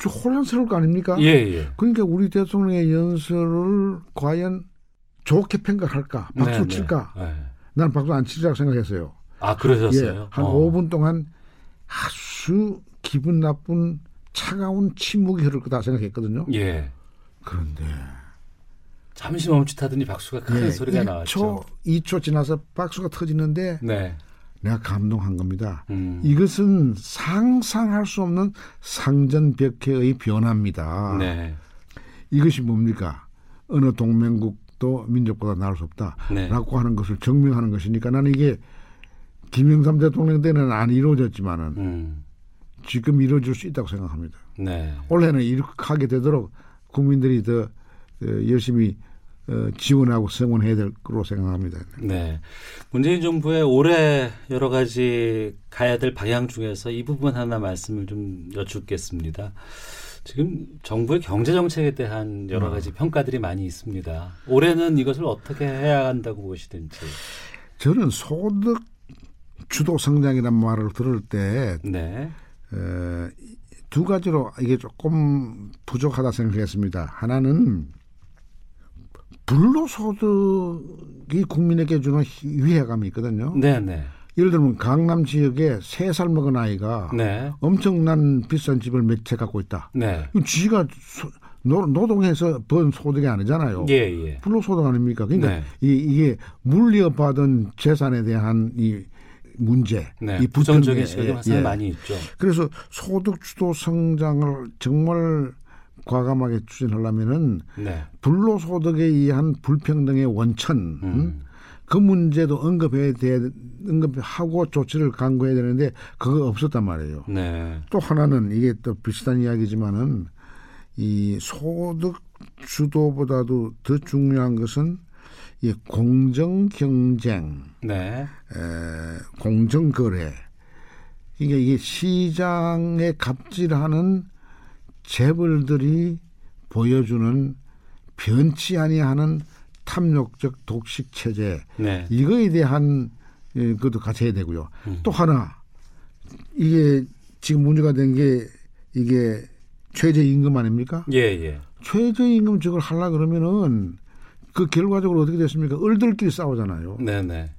저 혼란스러울 거 아닙니까? 예, 예. 그러니까 우리 대통령의 연설을 과연 좋게 평가할까? 박수 네, 칠까? 네. 네. 나는 박수 안 치리라고 생각했어요. 아, 그러셨어요? 예, 한 어. 5분 동안 아주 기분 나쁜 차가운 침묵이 흐를 거다 생각했거든요. 예. 그런데 잠시 멈칫하더니 박수가 큰 예, 소리가 1초, 나왔죠. 2초 지나서 박수가 터지는데 네. 내가 감동한 겁니다. 음. 이것은 상상할 수 없는 상전벽해의 변화입니다. 네. 이것이 뭡니까? 어느 동맹국도 민족보다 나을 수 없다라고 네. 하는 것을 증명하는 것이니까 나는 이게 김영삼 대통령 때는 안 이루어졌지만은 음. 지금 이루어질 수 있다고 생각합니다. 네. 올해는 이렇게 하게 되도록 국민들이 더 어, 열심히 어, 지원하고 성원해야 될 거로 생각합니다. 네. 문재인 정부의 올해 여러 가지 가야 될 방향 중에서 이 부분 하나 말씀을 좀 여쭙겠습니다. 지금 정부의 경제 정책에 대한 여러 가지 평가들이 많이 있습니다. 올해는 이것을 어떻게 해야 한다고 보시든지. 저는 소득 주도 성장이라는 말을 들을 때 네. 어, 두 가지로 이게 조금 부족하다 생각했습니다. 하나는 불로소득이 국민에게 주는 위해감이 있거든요. 네, 네. 예를 들면 강남 지역에 세 살 먹은 아이가 네. 엄청난 비싼 집을 몇 채 갖고 있다. 네. 지가 소- 노, 노동해서 번 소득이 아니잖아요. 예, 예. 불로소득 아닙니까? 그러니까 네. 이, 이게 물려받은 재산에 대한 이 문제, 네. 이 부정적인 시각이 예, 예. 많이 있죠. 그래서 소득 주도 성장을 정말 과감하게 추진하려면은 네. 불로소득에 의한 불평등의 원천 음. 그 문제도 언급해야 돼 언급하고 조치를 강구해야 되는데 그거 없었단 말이에요. 네. 또 하나는 이게 또 비슷한 이야기지만은 이 소득 주도보다도 더 중요한 것은 이 공정 경쟁, 네. 에, 공정 거래 이게 이게 시장에 갑질하는 재벌들이 보여주는 변치 아니하는 탐욕적 독식 체제 네. 이거에 대한 예, 그것도 같이 해야 되고요. 음. 또 하나 이게 지금 문제가 된 게 이게 최저임금 아닙니까? 예, 예. 최저임금 저걸 하려 그러면은 그 결과적으로 어떻게 됐습니까? 을들끼리 싸우잖아요. 네, 네.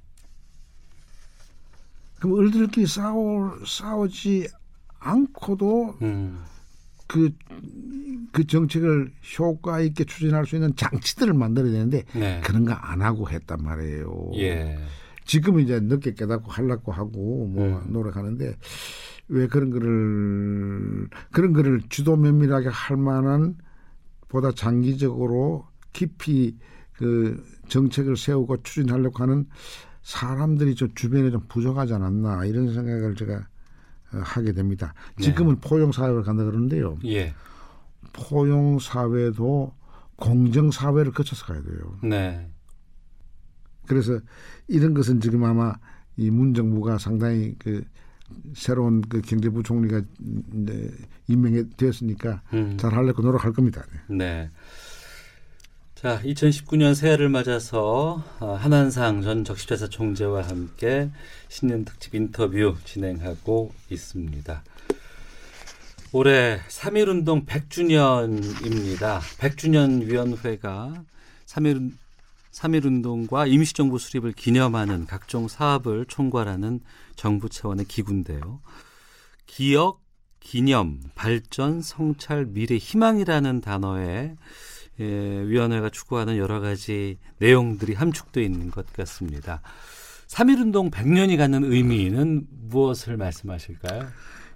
그럼 을들끼리 싸우 싸우지 않고도 음. 그, 그 정책을 효과 있게 추진할 수 있는 장치들을 만들어야 되는데 네. 그런 거 안 하고 했단 말이에요. 예. 지금은 이제 늦게 깨닫고 하려고 하고 뭐 음. 노력하는데 왜 그런 거를 그런 거를 주도 면밀하게 할 만한 보다 장기적으로 깊이 그 정책을 세우고 추진하려고 하는 사람들이 좀 주변에 좀 부족하지 않았나 이런 생각을 제가 어, 하게 됩니다. 네. 지금은 포용 사회를 간다 그러는데요. 예. 포용 사회도 공정 사회를 거쳐서 가야 돼요. 네. 그래서 이런 것은 지금 아마 이 문정부가 상당히 그 새로운 그 경제부 총리가 임명이 되었으니까 음. 잘 하려고 노력할 겁니다. 네. 네. 자, 2019년 새해를 맞아서 어, 한한상 전 적십자사 총재와 함께 신년 특집 인터뷰 진행하고 있습니다. 올해 3.1운동 100주년입니다. 100주년 위원회가 3.1, 3.1운동과 임시정부 수립을 기념하는 각종 사업을 총괄하는 정부 차원의 기구인데요. 기억, 기념, 발전, 성찰, 미래, 희망이라는 단어에 예, 위원회가 추구하는 여러 가지 내용들이 함축되어 있는 것 같습니다. 3.1운동 100년이 갖는 의미는 무엇을 말씀하실까요?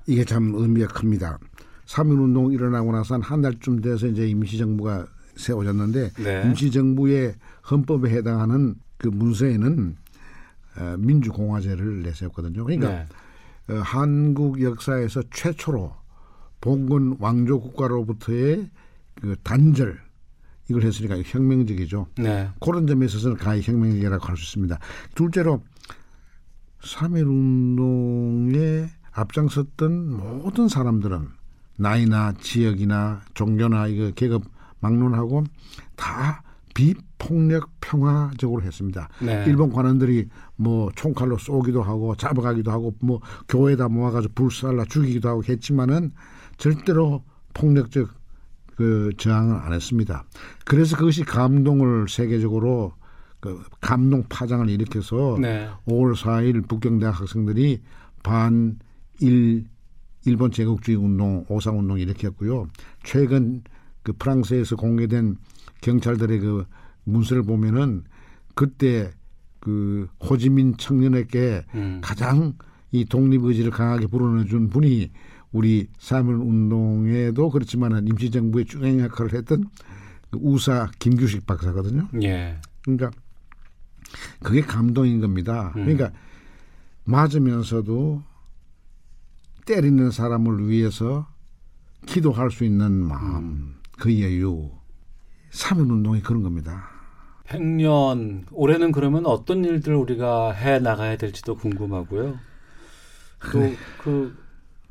이게 참 의미가 큽니다. 3.1 운동 일어나고 나서 한한 달쯤 돼서 이제 임시정부가 세워졌는데 네. 임시정부의 헌법에 해당하는 그 문서에는 어, 민주공화제를 내세웠거든요. 그러니까 네. 어, 한국 역사에서 최초로 봉건 왕조 국가로부터의 그 단절 이걸 했으니까 혁명적이죠. 네. 그런 점에 있어서는 가히 혁명적이라고 할 수 있습니다. 둘째로 3.1 운동에 앞장섰던 모든 사람들은 나이나 지역이나 종교나 이거 계급 막론하고 다 비폭력 평화적으로 했습니다. 네. 일본 관원들이 뭐 총칼로 쏘기도 하고 잡아가기도 하고 뭐 교회에다 모아가지고 불살라 죽이기도 하고 했지만은 절대로 폭력적 그 저항을 안 했습니다. 그래서 그것이 감동을 세계적으로 그 감동 파장을 일으켜서 네. 5월 4일 북경대학 학생들이 반일 일본 제국주의 운동, 오상 운동 했고요. 최근 그 프랑스에서 공개된 경찰들의 그 문서를 보면은 그때 그 호지민 청년에게 음. 가장 이 독립 의지를 강하게 불어넣어준 분이 우리 3.1 운동에도 그렇지만은 임시정부의 주행 역할을 했던 그 우사 김규식 박사거든요. 예. 그러니까 그게 감동인 겁니다. 음. 그러니까 맞으면서도 때리는 사람을 위해서 기도할 수 있는 마음, 그 여유. 3.1 운동이 그런 겁니다. 100년 올해는 그러면 어떤 일들 우리가 해 나가야 될지도 궁금하고요. 또 그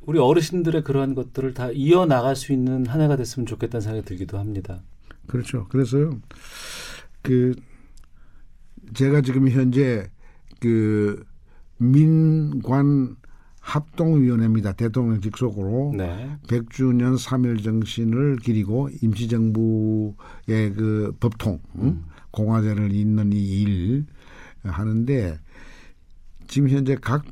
우리 어르신들의 그러한 것들을 다 이어 나갈 수 있는 한 해가 됐으면 좋겠다는 생각이 들기도 합니다. 그렇죠. 그래서 그 제가 지금 현재 그 민관 합동위원회입니다. 대통령 직속으로 네. 100주년 3.1 정신을 기리고 임시정부의 그 법통 응? 공화제를 잇는 이 일 하는데 지금 현재 각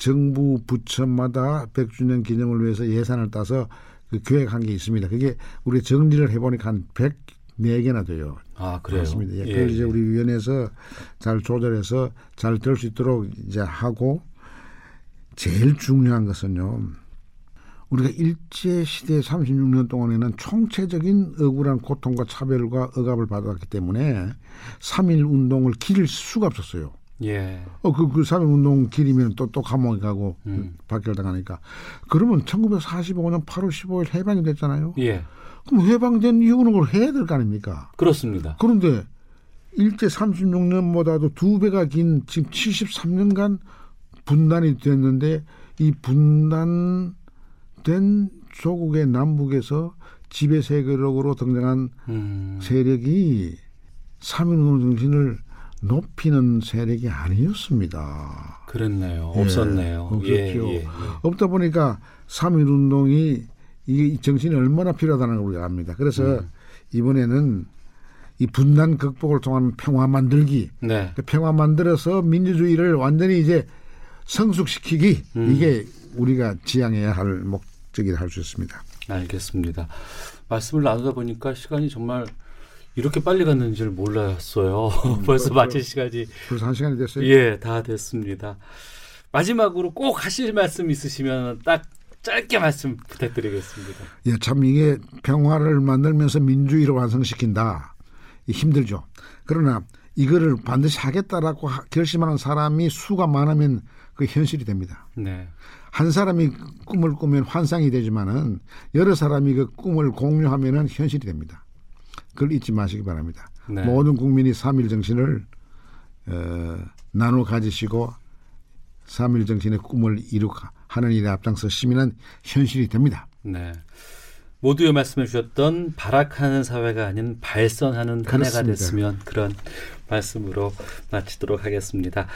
정부 부처마다 100주년 기념을 위해서 예산을 따서 그 계획한 게 있습니다. 그게 우리 정리를 해보니까 한 104개나 돼요. 아 그래요. 그렇습니다. 예, 예, 그걸 이제 예. 우리 위원회에서 잘 조절해서 잘 될 수 있도록 이제 하고 제일 중요한 것은요. 우리가 일제 시대 36년 동안에는 총체적인 억울한 고통과 차별과 억압을 받았기 때문에 3.1 운동을 기릴 수가 없었어요. 예. 어, 그, 그3.1 운동 기리면 또, 또 감옥에 가고 음. 박결당하니까. 그러면 1945년 8월 15일 해방이 됐잖아요. 예. 그럼 해방된 이후는 그걸 해야 될 거 아닙니까? 그렇습니다. 그런데 일제 36년보다도 두 배가 긴 지금 73년간 분단이 됐는데 이 분단된 조국의 남북에서 지배 세력으로 등장한 음. 세력이 삼인운동 정신을 높이는 세력이 아니었습니다. 그랬네요. 예, 없었네요. 없었죠. 예, 예, 예. 없다 보니까 삼일 운동이 이 정신이 얼마나 필요하다는 걸 우리가 압니다. 그래서 음. 이번에는 이 분단 극복을 통한 평화 만들기, 네. 그 평화 만들어서 민주주의를 완전히 이제 성숙시키기 음. 이게 우리가 지향해야 할 목적이라 할 수 있습니다. 알겠습니다. 말씀을 나누다 보니까 시간이 정말 이렇게 빨리 갔는지를 몰랐어요. 벌써 마칠 시간이 벌써 한 시간이 됐어요. 예, 다 됐습니다. 마지막으로 꼭 하실 말씀 있으시면 딱 짧게 말씀 부탁드리겠습니다. 예, 참 이게 평화를 만들면서 민주주의를 완성시킨다. 이 힘들죠. 그러나 이거를 반드시 하겠다라고 하- 결심하는 사람이 수가 많으면 그 현실이 됩니다. 네. 한 사람이 꿈을 꾸면 환상이 되지만은 여러 사람이 그 꿈을 공유하면은 현실이 됩니다. 그걸 잊지 마시기 바랍니다. 네. 모든 국민이 삼일 정신을 어, 나눠 가지시고 삼일 정신의 꿈을 이룩 하는 일에 앞장서시면 현실이 됩니다. 네. 모두의 말씀해 주셨던 발악하는 사회가 아닌 발선하는 한 해가. 됐으면 그런 말씀으로 마치도록 하겠습니다.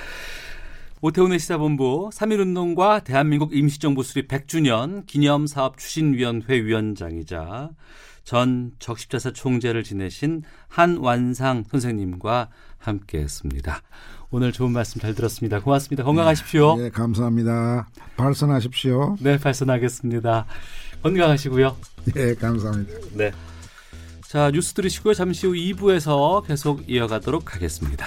오태훈의 시사본부 3.1운동과 대한민국 임시정부 수립 100주년 기념사업 추진위원회 위원장이자 전 적십자사 총재를 지내신 한완상 선생님과 함께했습니다. 오늘 좋은 말씀 잘 들었습니다. 고맙습니다. 건강하십시오. 예, 감사합니다. 발선하십시오. 네, 발선하겠습니다. 건강하시고요. 예, 감사합니다. 네. 자, 뉴스 들으시고요. 잠시 후 2부에서 계속 이어가도록 하겠습니다.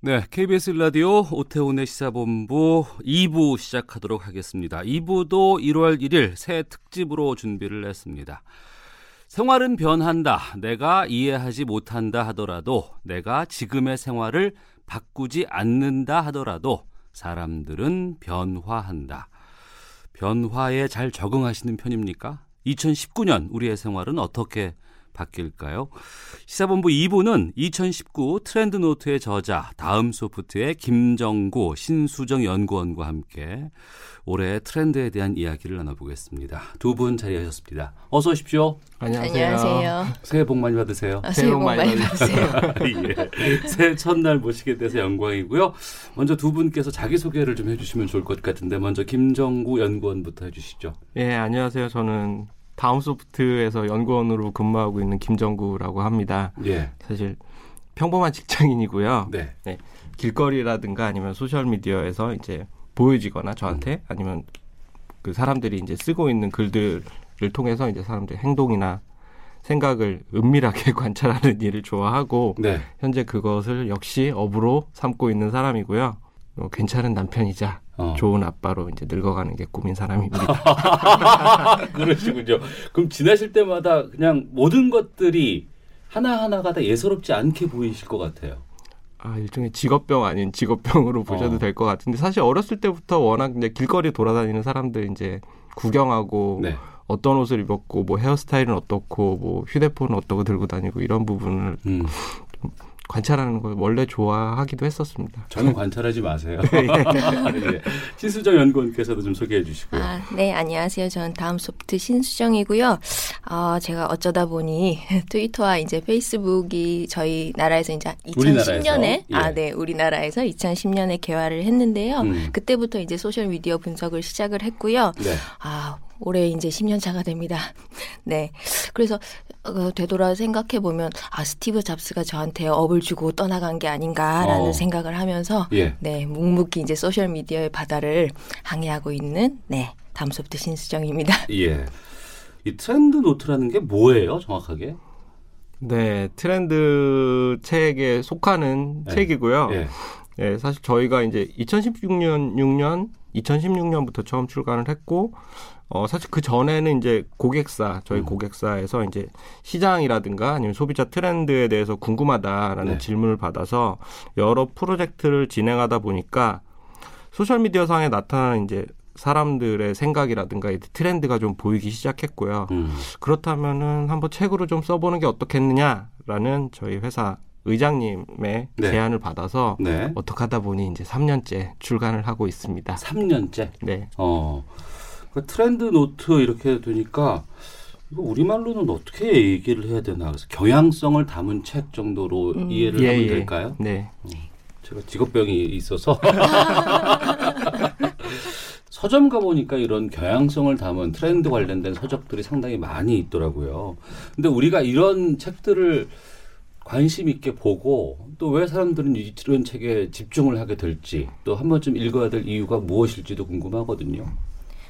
네, KBS 라디오 오태훈의 시사본부 2부 시작하도록 하겠습니다. 2부도 1월 1일 새 특집으로 준비를 했습니다. 생활은 변한다. 내가 이해하지 못한다 하더라도 내가 지금의 생활을 바꾸지 않는다 하더라도 사람들은 변화한다. 변화에 잘 적응하시는 편입니까? 2019년 우리의 생활은 어떻게 바뀔까요? 시사본부 2부는 2019 트렌드 노트의 저자 다음 소프트의 김정구 신수정 연구원과 함께 올해의 트렌드에 대한 이야기를 나눠보겠습니다. 두 분 자리하셨습니다. 어서 오십시오. 안녕하세요. 새해 복 많이 받으세요. 아, 새해 복 많이 받으세요. 예. 새해 첫날 모시게 돼서 영광이고요. 먼저 두 분께서 자기소개를 좀 해주시면 좋을 것 같은데 먼저 김정구 연구원부터 해주시죠. 예, 안녕하세요. 저는 다음 소프트에서 연구원으로 근무하고 있는 김정구라고 합니다. 예. 사실 평범한 직장인이고요. 네. 길거리라든가 아니면 소셜 미디어에서 이제 보여지거나 음. 저한테 아니면 그 사람들이 이제 쓰고 있는 글들을 통해서 이제 사람들의 행동이나 생각을 은밀하게 관찰하는 일을 좋아하고 네. 현재 그것을 역시 업으로 삼고 있는 사람이고요. 어, 괜찮은 남편이자 어. 좋은 아빠로 이제 늙어가는 게 꿈인 사람입니다. 그러시군요. 그럼 지나실 때마다 그냥 모든 것들이 하나하나가 다 예사롭지 않게 보이실 것 같아요. 아, 일종의 직업병 아닌 직업병으로 보셔도 어. 될것 같은데 사실 어렸을 때부터 워낙 이제 길거리 돌아다니는 사람들 이제 구경하고 네. 어떤 옷을 입었고 뭐 헤어스타일은 어떻고 뭐 휴대폰은 어떻고 들고 다니고 이런 부분을 음, 관찰하는 걸 원래 좋아하기도 했었습니다. 저는 관찰하지 마세요. 예. 신수정 연구원께서도 좀 소개해 주시고요. 아, 네, 안녕하세요. 저는 다음 소프트 신수정이고요. 어, 제가 어쩌다 보니 트위터와 이제 페이스북이 저희 나라에서 이제 우리나라에서? 2010년에 예. 아, 네, 우리나라에서 2010년에 개화를 했는데요. 음. 그때부터 이제 소셜 미디어 분석을 시작을 했고요. 네. 아, 올해 이제 10년 차가 됩니다. 네. 그래서 어, 되돌아 생각해 보면 아, 스티브 잡스가 저한테 업을 주고 떠나간 게 아닌가라는 어. 생각을 하면서 예. 네, 묵묵히 이제 소셜 미디어의 바다를 항해하고 있는 네, 다음소프트 신수정입니다. 예. 이 트렌드 노트라는 게 뭐예요, 정확하게? 네, 트렌드 책에 속하는 네. 책이고요. 예. 예, 사실 저희가 이제 2016년 6년 2016년부터 처음 출간을 했고 어 사실 그 전에는 이제 고객사 저희 음. 고객사에서 이제 시장이라든가 아니면 소비자 트렌드에 대해서 궁금하다라는 네. 질문을 받아서 여러 프로젝트를 진행하다 보니까 소셜 미디어 상에 나타나는 이제 사람들의 생각이라든가 이 트렌드가 좀 보이기 시작했고요. 음. 그렇다면은 한번 책으로 좀 써보는 게 어떻겠느냐라는 저희 회사 의장님의 네. 제안을 받아서 네. 어떻게 하다 보니 이제 3년째 출간을 하고 있습니다. 3년째. 네. 어. 그 트렌드 노트 이렇게 되니까 이거 우리말로는 어떻게 얘기를 해야 되나? 그래서 경향성을 담은 책 정도로 음. 이해를 예, 하면 예. 될까요? 네. 제가 직업병이 있어서 서점 가 보니까 이런 경향성을 담은 트렌드 관련된 서적들이 상당히 많이 있더라고요. 근데 우리가 이런 책들을 관심 있게 보고 또 왜 사람들은 이- 이런 책에 집중을 하게 될지 또 한 번쯤 읽어야 될 이유가 무엇일지도 궁금하거든요.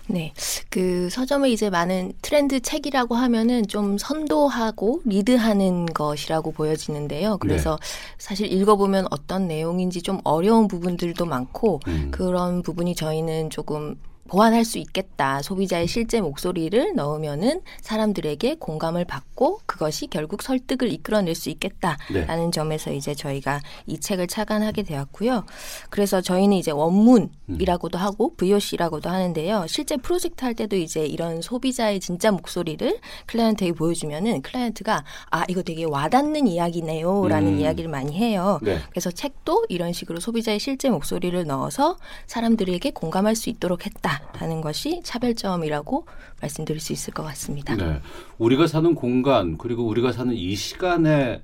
네. 그 서점에 이제 많은 트렌드 책이라고 하면은 좀 선도하고 리드하는 것이라고 보여지는데요. 그래서 사실 읽어보면 어떤 내용인지 좀 어려운 부분들도 많고 음. 그런 부분이 저희는 조금 보완할 수 있겠다. 소비자의 실제 목소리를 넣으면은 사람들에게 공감을 받고 그것이 결국 설득을 이끌어낼 수 있겠다라는 네. 점에서 이제 저희가 이 책을 차관하게 되었고요. 그래서 저희는 이제 원문이라고도 하고 VOC라고도 하는데요. 실제 프로젝트 할 때도 이제 이런 소비자의 진짜 목소리를 클라이언트에게 보여주면은 클라이언트가 아 이거 되게 와닿는 이야기네요라는 음. 이야기를 많이 해요. 네. 그래서 책도 이런 식으로 소비자의 실제 목소리를 넣어서 사람들에게 공감할 수 있도록 했다 라는 것이 차별점이라고 말씀드릴 수 있을 것 같습니다. 네. 우리가 사는 공간 그리고 우리가 사는 이 시간의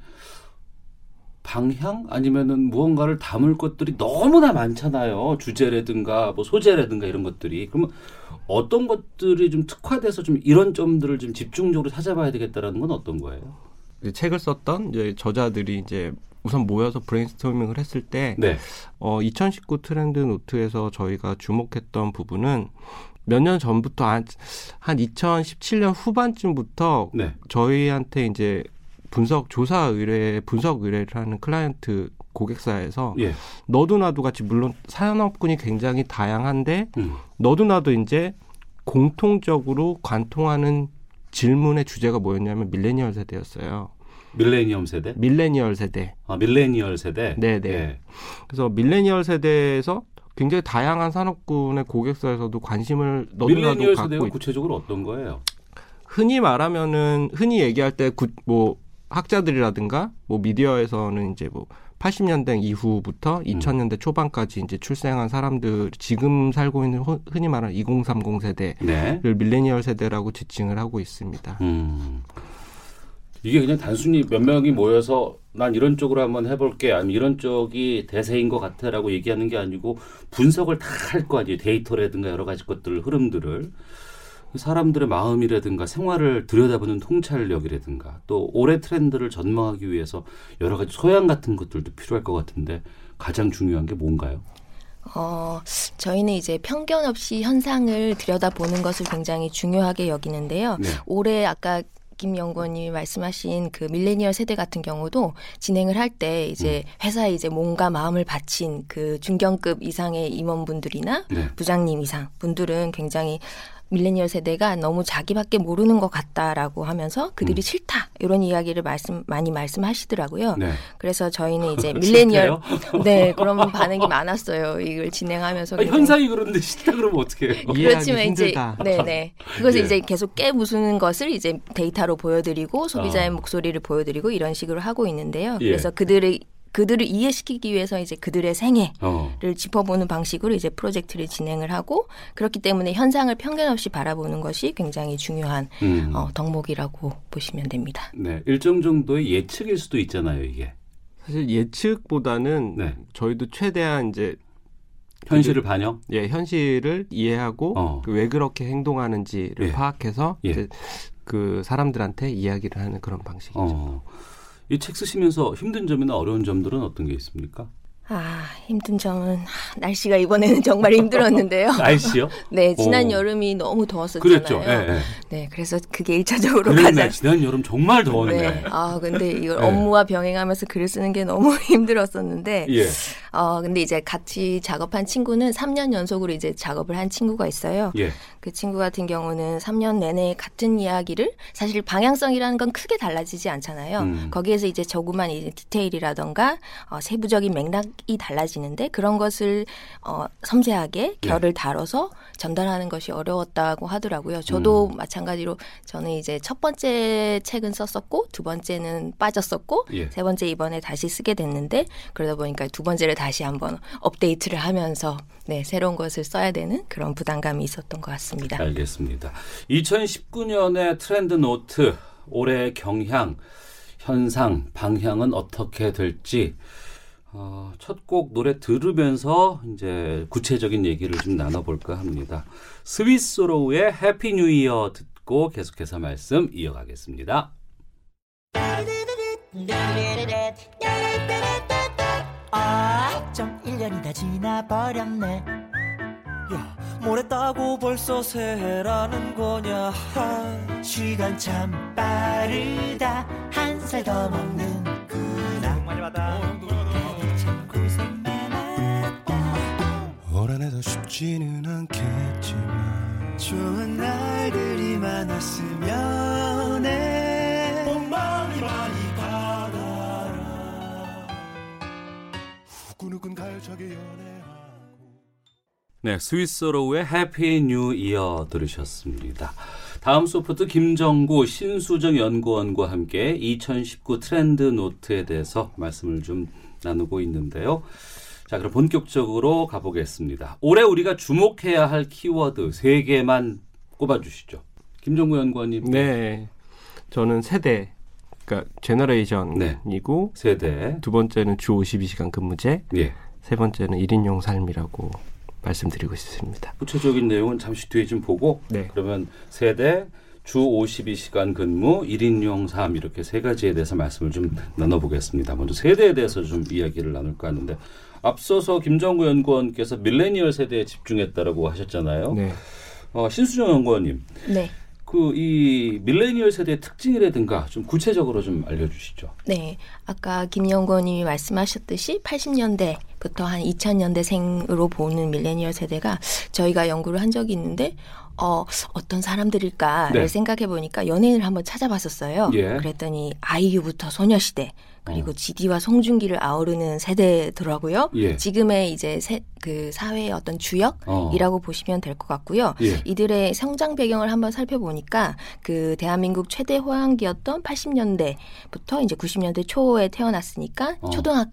방향 아니면은 무언가를 담을 것들이 너무나 많잖아요. 주제라든가 뭐 소재라든가 이런 것들이. 그러면 어떤 것들이 좀 특화돼서 좀 이런 점들을 좀 집중적으로 찾아봐야 되겠다라는 건 어떤 거예요? 책을 썼던 이제 저자들이 이제 우선 모여서 브레인스토밍을 했을 때 네. 어, 2019 트렌드 노트에서 저희가 주목했던 부분은 몇 년 전부터 한, 한 2017년 후반쯤부터 네. 저희한테 이제 분석 조사 의뢰 분석 의뢰를 하는 클라이언트 고객사에서 예. 너도 나도 같이 물론 산업군이 굉장히 다양한데 음. 너도 나도 이제 공통적으로 관통하는 질문의 주제가 뭐였냐면 밀레니얼 세대였어요. 밀레니엄 세대? 밀레니얼 세대. 아, 밀레니얼 세대. 네네. 예. 그래서 밀레니얼 세대에서 굉장히 다양한 산업군의 고객사에서도 관심을 너도 나도 밀레니얼 갖고 세대가 있. 구체적으로 어떤 거예요? 흔히 말하면은 흔히 얘기할 때뭐 학자들이라든가 뭐 미디어에서는 이제 뭐 80년대 이후부터 음. 2000년대 초반까지 이제 출생한 사람들 지금 살고 있는 허- 흔히 말하는 2030 세대를 네. 밀레니얼 세대라고 지칭을 하고 있습니다. 음. 이게 그냥 단순히 몇 명이 모여서 난 이런 쪽으로 한번 해볼게 아니면 이런 쪽이 대세인 것 같아라고 얘기하는 게 아니고 분석을 다 할 거 아니에요 데이터라든가 여러 가지 것들 흐름들을 사람들의 마음이라든가 생활을 들여다보는 통찰력이라든가 또 올해 트렌드를 전망하기 위해서 여러 가지 소양 같은 것들도 필요할 것 같은데 가장 중요한 게 뭔가요? 어, 저희는 이제 편견 없이 현상을 들여다보는 것을 굉장히 중요하게 여기는데요. 네. 올해 아까 김 연구원님이 말씀하신 그 밀레니얼 세대 같은 경우도 진행을 할 때 이제 회사에 이제 몸과 마음을 바친 그 중견급 이상의 임원분들이나 네. 부장님 이상 분들은 굉장히 밀레니얼 세대가 너무 자기밖에 모르는 것 같다라고 하면서 그들이 음. 싫다 이런 이야기를 말씀 많이 말씀하시더라고요. 네. 그래서 저희는 이제 밀레니얼? 네 그런 반응이 많았어요. 이걸 진행하면서 아. 현상이 그런데 싫다 그러면 어떻게 해요? 그렇지만 이제. 네네 그것을 예. 이제 계속 깨부수는 것을 이제 데이터로 보여드리고 소비자의 아. 목소리를 보여드리고 이런 식으로 하고 있는데요. 예. 그래서 그들의 그들을 이해시키기 위해서 이제 그들의 생애 어. 를 짚어보는 방식으로 이제 프로젝트를 진행을 하고 그렇기 때문에 현상을 편견 없이 바라보는 것이 굉장히 중요한 음. 어, 덕목이라고 보시면 됩니다. 네. 일정 정도의 예측일 수도 있잖아요, 이게. 사실 예측보다는 네. 저희도 최대한 이제 현실을 반영? 예, 현실을 이해하고 어. 그 왜 그렇게 행동하는지를 예. 파악해서 예. 이제 그 사람들한테 이야기를 하는 그런 방식이죠. 어. 이 책 쓰시면서 힘든 점이나 어려운 점들은 어떤 게 있습니까? 아, 힘든 점은 하, 날씨가 이번에는 정말 힘들었는데요. 날씨요? 네, 지난 오. 여름이 너무 더웠었잖아요. 그랬죠. 예, 예. 네, 그래서 그게 일차적으로 그랬네. 가장 지난 여름 정말 더웠네. 네. 아, 근데 이걸 네. 업무와 병행하면서 글을 쓰는 게 너무 힘들었었는데 예. 어, 근데 이제 같이 작업한 친구는 3년 연속으로 이제 작업을 한 친구가 있어요. 예. 그 친구 같은 경우는 3년 내내 같은 이야기를 사실 방향성이라는 건 크게 달라지지 않잖아요. 음. 거기에서 이제 조그만 이제 디테일이라던가 어, 세부적인 맥락 이 달라지는데 그런 것을 어, 섬세하게 예. 결을 다뤄서 전달하는 것이 어려웠다고 하더라고요. 저도 음. 마찬가지로 저는 이제 첫 번째 책은 썼었고 두 번째는 빠졌었고 예. 세 번째 이번에 다시 쓰게 됐는데 그러다 보니까 두 번째를 다시 한번 업데이트를 하면서 네, 새로운 것을 써야 되는 그런 부담감이 있었던 것 같습니다. 알겠습니다. 2019년의 트렌드 노트 올해 경향, 현상, 방향은 어떻게 될지 어, 첫곡 노래 들으면서 이제 구체적인 얘기를 좀 나눠볼까 합니다. 스윗소로우의 Happy New Year 듣고 계속해서 말씀 이어가겠습니다. 아, 좀 1년이 다 지나버렸네. 야, 뭘 했다고 벌써 새해라는 거냐. 하, 시간 참 빠르다. 한 살 더 먹는구나. 많이 받아. 한해도 쉽지는 않겠지만 좋은 날들이 많았으면 해. 복 많이 많이 받아라. 후끈후끈 가열차게 연애하고 네, 스윗소로우의 Happy New Year 들으셨습니다. 다음 소프트 김정구 신수정 연구원과 함께 2019 트렌드 노트에 대해서 말씀을 좀 나누고 있는데요. 자, 그럼 본격적으로 가보겠습니다. 올해 우리가 주목해야 할 키워드 세 개만 꼽아주시죠. 김정구 연구원님. 네. 저는 세대, 그러니까 제너레이션이고 세대. 두 번째는 주 52시간 근무제, 예. 세 번째는 1인용 삶이라고 말씀드리고 있습니다. 구체적인 내용은 잠시 뒤에 좀 보고 네. 그러면 세대 주 52시간 근무 1인용 삶 이렇게 세 가지에 대해서 말씀을 좀 나눠보겠습니다. 먼저 세대에 대해서 좀 이야기를 나눌까 하는데 앞서서 김정구 연구원께서 밀레니얼 세대에 집중했다라고 하셨잖아요. 네. 어, 신수정 연구원님, 네. 그이 밀레니얼 세대의 특징이라든가 좀 구체적으로 좀 알려주시죠. 네. 아까 김 연구원님이 말씀하셨듯이 80년대부터 한 2000년대생으로 보는 밀레니얼 세대가 저희가 연구를 한 적이 있는데 어, 어떤 사람들일까를 네. 생각해 보니까 연예인을 한번 찾아봤었어요. 예. 그랬더니 아이유부터 소녀시대 그리고 어. GD와 송중기를 아우르는 세대더라고요. 예. 지금의 이제 세, 그 사회의 어떤 어. 주역이라고 보시면 될 것 같고요. 예. 이들의 성장 배경을 한번 살펴보니까 그 대한민국 최대 호황기였던 80년대부터 이제 90년대 초에 태어났으니까 어. 초등학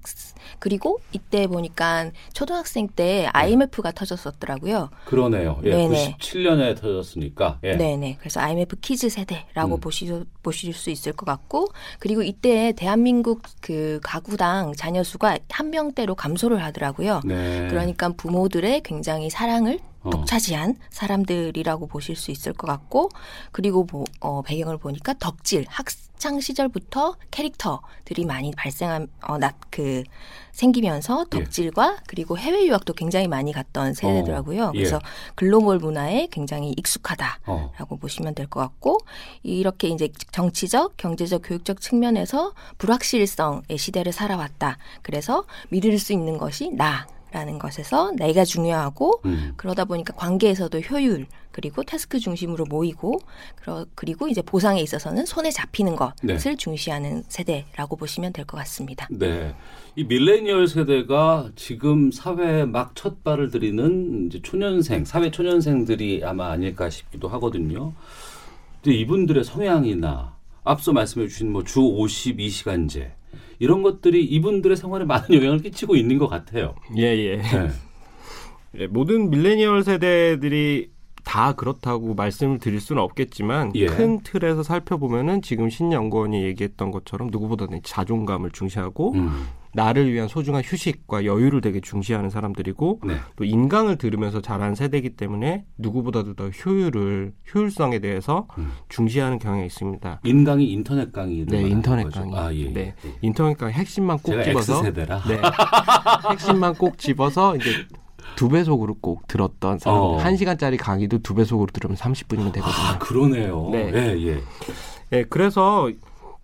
그리고 이때 보니까 초등학생 때 IMF가 터졌었더라고요. 그러네요. 예, 네네. 97년에 터졌으니까. 예. 네네. 그래서 IMF 키즈 세대라고 음. 보시, 보실 수 있을 것 같고, 그리고 이때 대한민국 그 가구당 자녀 수가 한 명대로 감소를 하더라고요. 네. 그러니까 부모들의 굉장히 사랑을 어. 독차지한 사람들이라고 보실 수 있을 것 같고 그리고 뭐, 어, 배경을 보니까 덕질 학창 시절부터 캐릭터들이 많이 발생한 어, 낫그 생기면서 예. 덕질과 그리고 해외 유학도 굉장히 많이 갔던 세대더라고요. 어, 예. 그래서 글로벌 문화에 굉장히 익숙하다. 어. 라고 보시면 될 것 같고 이렇게 이제 정치적, 경제적, 교육적 측면에서 불확실성의 시대를 살아왔다. 그래서 믿을 수 있는 것이 나 라는 것에서 내가 중요하고 음. 그러다 보니까 관계에서도 효율 그리고 태스크 중심으로 모이고 그러, 그리고 이제 보상에 있어서는 손에 잡히는 것을 네. 중시하는 세대라고 보시면 될 것 같습니다. 네. 이 밀레니얼 세대가 지금 사회에 막 첫 발을 들이는 이제 초년생, 사회 초년생들이 아마 아닐까 싶기도 하거든요. 근데 이분들의 성향이나 앞서 말씀해 주신 뭐 주 52시간제 이런 것들이 이분들의 생활에 많은 영향을 끼치고 있는 것 같아요. 예, 예. 네. 예, 모든 밀레니얼 세대들이 다 그렇다고 말씀을 드릴 수는 없겠지만 예. 큰 틀에서 살펴보면은 지금 신연구원이 얘기했던 것처럼 누구보다는 자존감을 중시하고 음. 나를 위한 소중한 휴식과 여유를 되게 중시하는 사람들이고 네. 또 인강을 들으면서 자란 세대이기 때문에 누구보다도 더 효율을 효율성에 대해서 음. 중시하는 경향이 있습니다. 인강이 인터넷 강의를 네, 인터넷. 강의. 아, 예. 네. 예. 인터넷 강의 핵심만 꼭 집어서 X 세대라. 네. 핵심만 꼭 집어서 이제 두 배속으로 꼭 들었던 사람. 어. 한 시간짜리 강의도 두 배속으로 들으면 30분이면 되거든요. 아, 그러네요. 네. 예, 예. 네, 그래서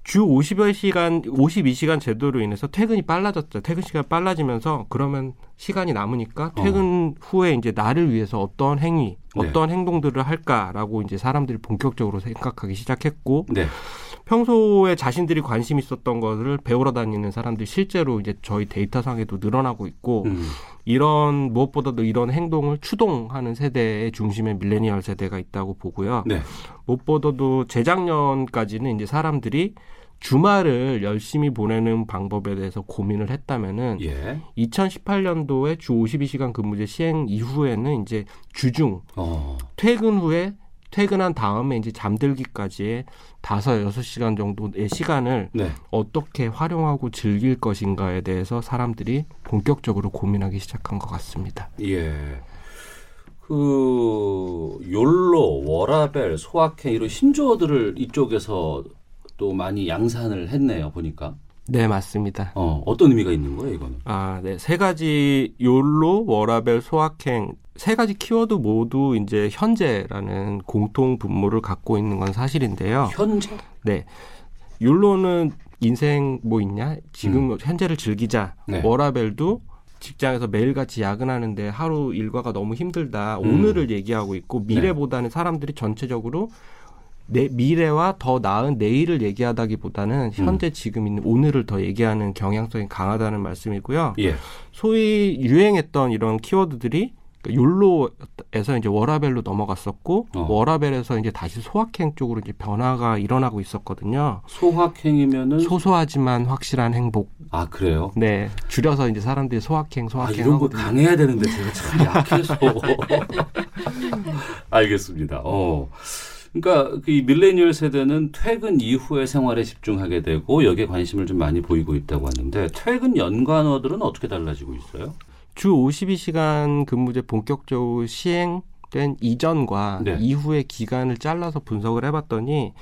주 50시간, 52시간 제도로 인해서 퇴근이 빨라졌죠. 퇴근 시간 이 빨라지면서 그러면 시간이 남으니까 퇴근 후에 이제 나를 위해서 어떤 행위, 네. 어떤 행동들을 할까라고 이제 사람들이 본격적으로 생각하기 시작했고 네. 평소에 자신들이 관심 있었던 것을 배우러 다니는 사람들이 실제로 이제 저희 데이터상에도 늘어나고 있고 음. 이런 무엇보다도 이런 행동을 추동하는 세대의 중심에 밀레니얼 세대가 있다고 보고요. 네. 무엇보다도 재작년까지는 이제 사람들이 주말을 열심히 보내는 방법에 대해서 고민을 했다면은 예. 2018년도에 주 52시간 근무제 시행 이후에는 이제 주중 어. 퇴근 후에 퇴근한 다음에 이제 잠들기까지의 다섯 여섯 시간 정도의 시간을 네. 어떻게 활용하고 즐길 것인가에 대해서 사람들이 본격적으로 고민하기 시작한 것 같습니다. 예. 그 욜로, 워라벨, 소확행 이런 신조어들을 이쪽에서 또 많이 양산을 했네요. 보니까. 네, 맞습니다. 어, 어떤 의미가 있는 거예요, 이거는? 아, 네. 세 가지 욜로, 워라벨, 소확행 세 가지 키워드 모두 이제 현재라는 공통 분모를 갖고 있는 건 사실인데요. 현재? 네. 욜로는 인생 뭐 있냐? 지금 현재를 즐기자. 음. 네. 워라벨도 직장에서 매일같이 야근하는데 하루 일과가 너무 힘들다. 음. 오늘을 얘기하고 있고 미래보다는 사람들이 전체적으로 내 미래와 더 나은 내일을 얘기하다기보다는 현재 지금 있는 오늘을 더 얘기하는 경향성이 강하다는 말씀이고요. 예. 소위 유행했던 이런 키워드들이 그러니까 욜로에서 이제 워라벨로 넘어갔었고 어. 워라벨에서 이제 다시 소확행 쪽으로 이제 변화가 일어나고 있었거든요. 소확행이면은 소소하지만 확실한 행복. 아, 그래요? 네, 줄여서 이제 사람들이 소확행, 아, 소확행 이런 거 하거든요. 강해야 되는데 제가 참 약해서. 알겠습니다. 어. 그러니까 그이 밀레니얼 세대는 퇴근 이후의 생활에 집중하게 되고 여기에 관심을 좀 많이 보이고 있다고 하는데 퇴근 연관어들은 어떻게 달라지고 있어요? 주 52시간 근무제 본격적으로 시행된 이전과 네. 이후의 기간을 잘라서 분석을 해봤더니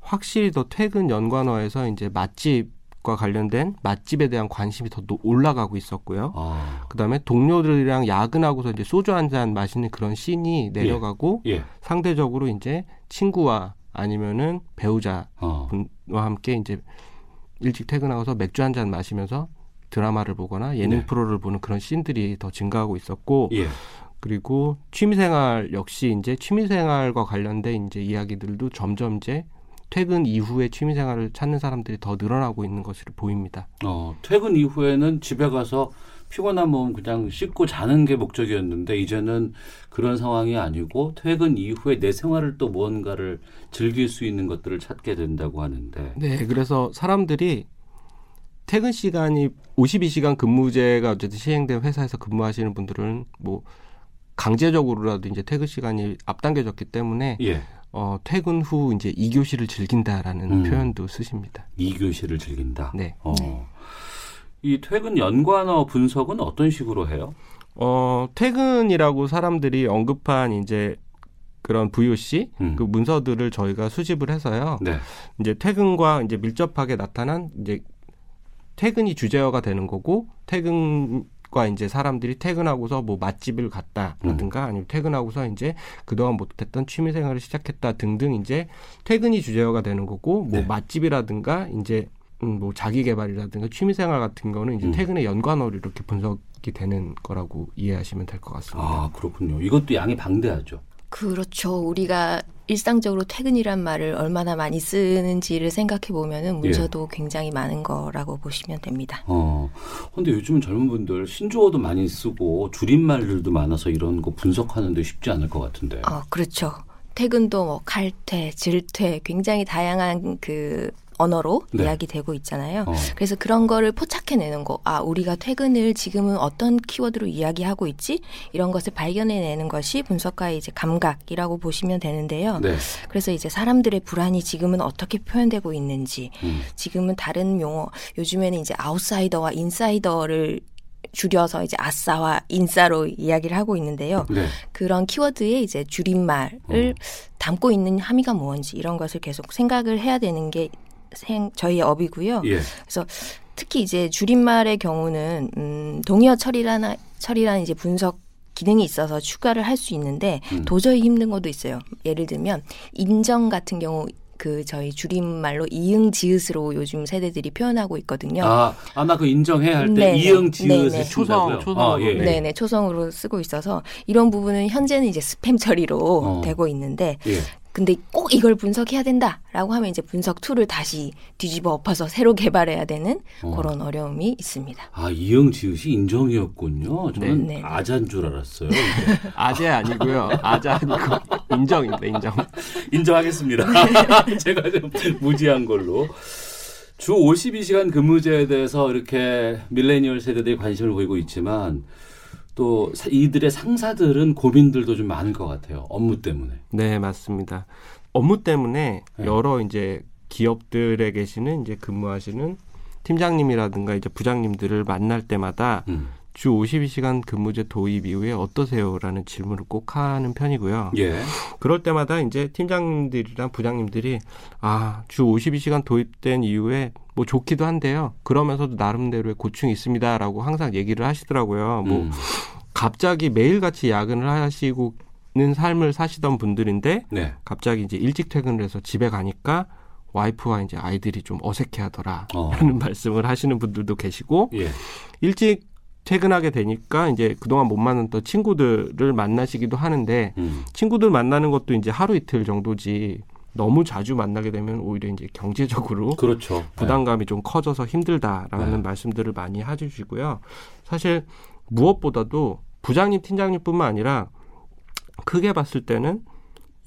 확실히 더 퇴근 연관어에서 이제 맛집 과 관련된 맛집에 대한 관심이 더 노- 올라가고 있었고요. 아, 그다음에 동료들이랑 야근하고서 이제 소주 한 잔 마시는 그런 씬이 내려가고 예. 상대적으로 이제 친구와 아니면은 배우자와 어. 함께 이제 일찍 퇴근하고서 맥주 한 잔 마시면서 드라마를 보거나 예능 네. 프로를 보는 그런 씬들이 더 증가하고 있었고 예. 그리고 취미생활 역시 이제 취미생활과 관련된 이제 이야기들도 점점 이제 퇴근 이후에 취미 생활을 찾는 사람들이 더 늘어나고 있는 것으로 보입니다. 어, 퇴근 이후에는 집에 가서 피곤한 몸 그냥 씻고 자는 게 목적이었는데 이제는 그런 상황이 아니고 퇴근 이후에 내 생활을 또 무언가를 즐길 수 있는 것들을 찾게 된다고 하는데 네, 그래서 사람들이 퇴근 시간이 52시간 근무제가 어쨌든 시행된 회사에서 근무하시는 분들은 뭐 강제적으로라도 이제 퇴근 시간이 앞당겨졌기 때문에 예. 어, 퇴근 후 이제 이교시를 즐긴다라는 음. 표현도 쓰십니다. 이 교시를 즐긴다. 네. 어. 이 퇴근 연관어 분석은 어떤 식으로 해요? 어, 퇴근이라고 사람들이 언급한 이제 그런 VOC 음. 그 문서들을 저희가 수집을 해서요. 네. 이제 퇴근과 이제 밀접하게 나타난 이제 퇴근이 주제어가 되는 거고 퇴근 과 이제 사람들이 퇴근하고서 뭐 맛집을 갔다라든가 아니면 퇴근하고서 이제 그동안 못했던 취미 생활을 시작했다 등등 이제 퇴근이 주제어가 되는 거고 뭐 네. 맛집이라든가 이제 음, 뭐 자기 개발이라든가 취미 생활 같은 거는 이제 음. 퇴근의 연관어로 이렇게 분석이 되는 거라고 이해하시면 될 것 같습니다. 아 그렇군요. 이것도 양이 방대하죠. 그렇죠. 우리가 일상적으로 퇴근이란 말을 얼마나 많이 쓰는지를 생각해 보면은 문서도 굉장히 많은 거라고 보시면 됩니다. 어. 근데 요즘은 젊은 분들 신조어도 많이 쓰고 줄임말들도 많아서 이런 거 분석하는데 쉽지 않을 것 같은데. 어, 그렇죠. 퇴근도 뭐 칼퇴, 질퇴 굉장히 다양한 그 언어로 네. 이야기되고 있잖아요. 어. 그래서 그런 거를 포착해내는 거. 아, 우리가 퇴근을 지금은 어떤 키워드로 이야기하고 있지? 이런 것을 발견해내는 것이 분석가의 이제 감각이라고 보시면 되는데요. 네. 그래서 이제 사람들의 불안이 지금은 어떻게 표현되고 있는지, 음. 지금은 다른 용어, 요즘에는 이제 아웃사이더와 인사이더를 줄여서 이제 아싸와 인싸로 이야기를 하고 있는데요. 네. 그런 키워드의 이제 줄임말을 담고 있는 함의가 뭔지 이런 것을 계속 생각을 해야 되는 게 생, 저희의 업이고요. 예. 그래서 특히 이제 줄임말의 경우는 음, 동의어 처리라나 처리라는 이제 분석 기능이 있어서 추가를 할 수 있는데 음. 도저히 힘든 것도 있어요. 예를 들면 인정 같은 경우 그 저희 줄임말로 이응 지읒으로 요즘 세대들이 표현하고 있거든요. 아, 아마 그 인정해 할때 네네. 이응 지읒을 네네. 쓴다고요? 초성, 초성으로. 아, 예. 네네 초성으로 쓰고 있어서 이런 부분은 현재는 이제 스팸 처리로 어. 되고 있는데 예. 근데 꼭 이걸 분석해야 된다라고 하면 이제 분석 툴을 다시 뒤집어 엎어서 새로 개발해야 되는 어. 그런 어려움이 있습니다. 아, 이응 지읒이 인정이었군요. 저는 네. 네. 아자인 줄 알았어요. 아재 아니고요. 아자 아니고 인정입니다. 인정. 인정하겠습니다. 제가 좀 무지한 걸로. 주 52시간 근무제에 대해서 이렇게 밀레니얼 세대들이 관심을 보이고 있지만 또 사- 이들의 상사들은 고민들도 좀 많을 것 같아요. 업무 때문에. 네, 맞습니다. 업무 때문에 네. 여러 이제 기업들에 계시는 이제 근무하시는 팀장님이라든가 이제 부장님들을 만날 때마다 음. 주 52시간 근무제 도입 이후에 어떠세요라는 질문을 꼭 하는 편이고요. 예. 그럴 때마다 이제 팀장님들이랑 부장님들이 아, 주 52시간 도입된 이후에 뭐 좋기도 한데요. 그러면서도 나름대로의 고충이 있습니다라고 항상 얘기를 하시더라고요. 뭐 음. 갑자기 매일같이 야근을 하시고 는 삶을 사시던 분들인데 네. 갑자기 이제 일찍 퇴근을 해서 집에 가니까 와이프와 이제 아이들이 좀 어색해 하더라. 어. 라는 말씀을 하시는 분들도 계시고 예. 일찍 퇴근하게 되니까 이제 그동안 못 만났던 친구들을 만나시기도 하는데 음. 친구들 만나는 것도 이제 하루 이틀 정도지 너무 자주 만나게 되면 오히려 이제 경제적으로 그렇죠. 부담감이 좀 커져서 힘들다라는 네. 말씀들을 많이 해주시고요. 사실 무엇보다도 부장님, 팀장님뿐만 아니라 크게 봤을 때는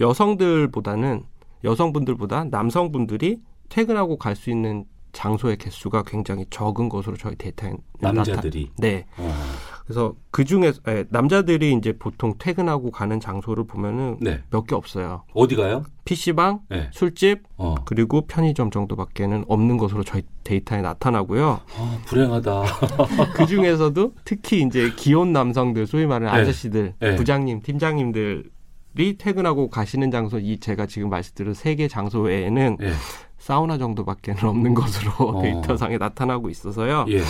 여성들보다는 여성분들보다 남성분들이 퇴근하고 갈 수 있는 장소의 개수가 굉장히 적은 것으로 저희 데이터에 남자들이. 나타- 네. 어. 그래서 그 중에 남자들이 이제 보통 퇴근하고 가는 장소를 보면은 네. 몇개 없어요. 어디 가요? PC방, 네. 술집, 어. 그리고 편의점 정도밖에는 없는 것으로 저희 데이터에 나타나고요. 아, 불행하다. 그 중에서도 특히 이제 기혼 남성들, 소위 말하는 네. 아저씨들, 네. 부장님, 팀장님들 이 퇴근하고 가시는 장소, 이 제가 지금 말씀드린 세 개 장소 외에는 예. 사우나 정도밖에 는 없는 것으로 어. 데이터상에 나타나고 있어서요. 예.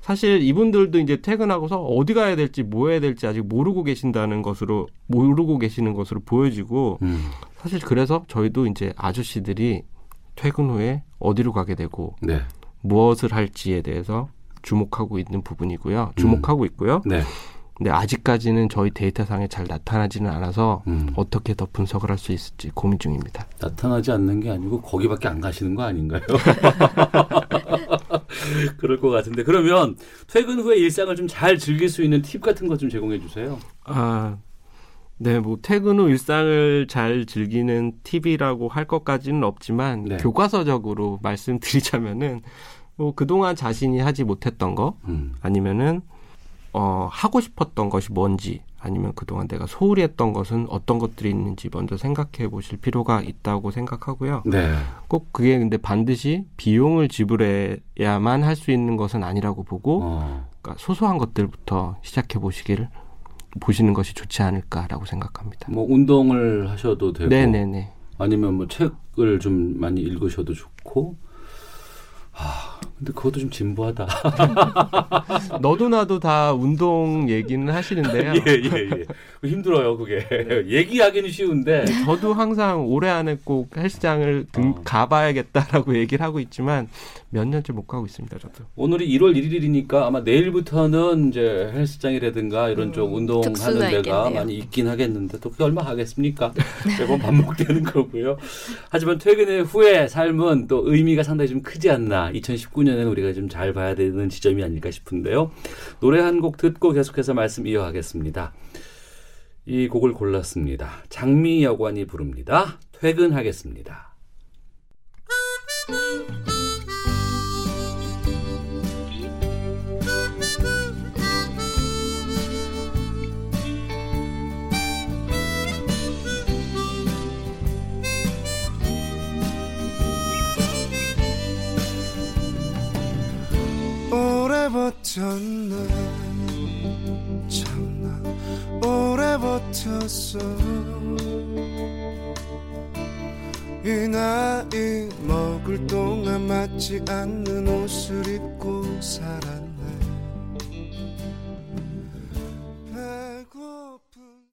사실 이분들도 이제 퇴근하고서 어디 가야 될지 뭐 해야 될지 아직 모르고 계신다는 것으로 모르고 계시는 것으로 보여지고 음. 사실 그래서 저희도 이제 아저씨들이 퇴근 후에 어디로 가게 되고 네. 무엇을 할지에 대해서 주목하고 있는 부분이고요. 주목하고 있고요. 네. 근데 아직까지는 저희 데이터상에 잘 나타나지는 않아서 음. 어떻게 더 분석을 할 수 있을지 고민 중입니다. 나타나지 않는 게 아니고 거기밖에 안 가시는 거 아닌가요? 그럴 것 같은데 그러면 퇴근 후에 일상을 좀 잘 즐길 수 있는 팁 같은 것 좀 제공해 주세요. 아, 네, 뭐 퇴근 후 일상을 잘 즐기는 팁이라고 할 것까지는 없지만 네. 교과서적으로 말씀드리자면은 뭐 그동안 자신이 하지 못했던 거 음. 아니면은 어 하고 싶었던 것이 뭔지 아니면 그동안 내가 소홀히 했던 것은 어떤 것들이 있는지 먼저 생각해 보실 필요가 있다고 생각하고요. 네. 꼭 그게 근데 반드시 비용을 지불해야만 할 수 있는 것은 아니라고 보고 어. 그러니까 소소한 것들부터 시작해 보시기를 보시는 것이 좋지 않을까라고 생각합니다. 뭐 운동을 하셔도 되고 네네네. 아니면 뭐 책을 좀 많이 읽으셔도 좋고. 아, 근데 그것도 좀 진부하다. 너도 나도 다 운동 얘기는 하시는데요. 예, 예, 예. 힘들어요, 그게. 얘기하기는 쉬운데. 저도 항상 올해 안에 꼭 헬스장을 등- 어. 가봐야겠다라고 얘기를 하고 있지만 몇 년째 못 가고 있습니다. 저도. 오늘이 1월 1일이니까 아마 내일부터는 이제 헬스장이라든가 이런 쪽 운동하는 음, 데가 있겠네요. 많이 있긴 하겠는데 또 그게 얼마 하겠습니까? 매번 반복되는 거고요. 하지만 퇴근 후의 삶은 또 의미가 상당히 좀 크지 않나. 2019 년에는 우리가 좀 잘 봐야 되는 지점이 아닐까 싶은데요. 노래 한 곡 듣고 계속해서 말씀 이어가겠습니다. 이 곡을 골랐습니다. 장미 여관이 부릅니다. 퇴근하겠습니다. 버텼네 참나 오래 버텼어 이 나이 먹을 동안 맞지 않는 옷을 입고 살았네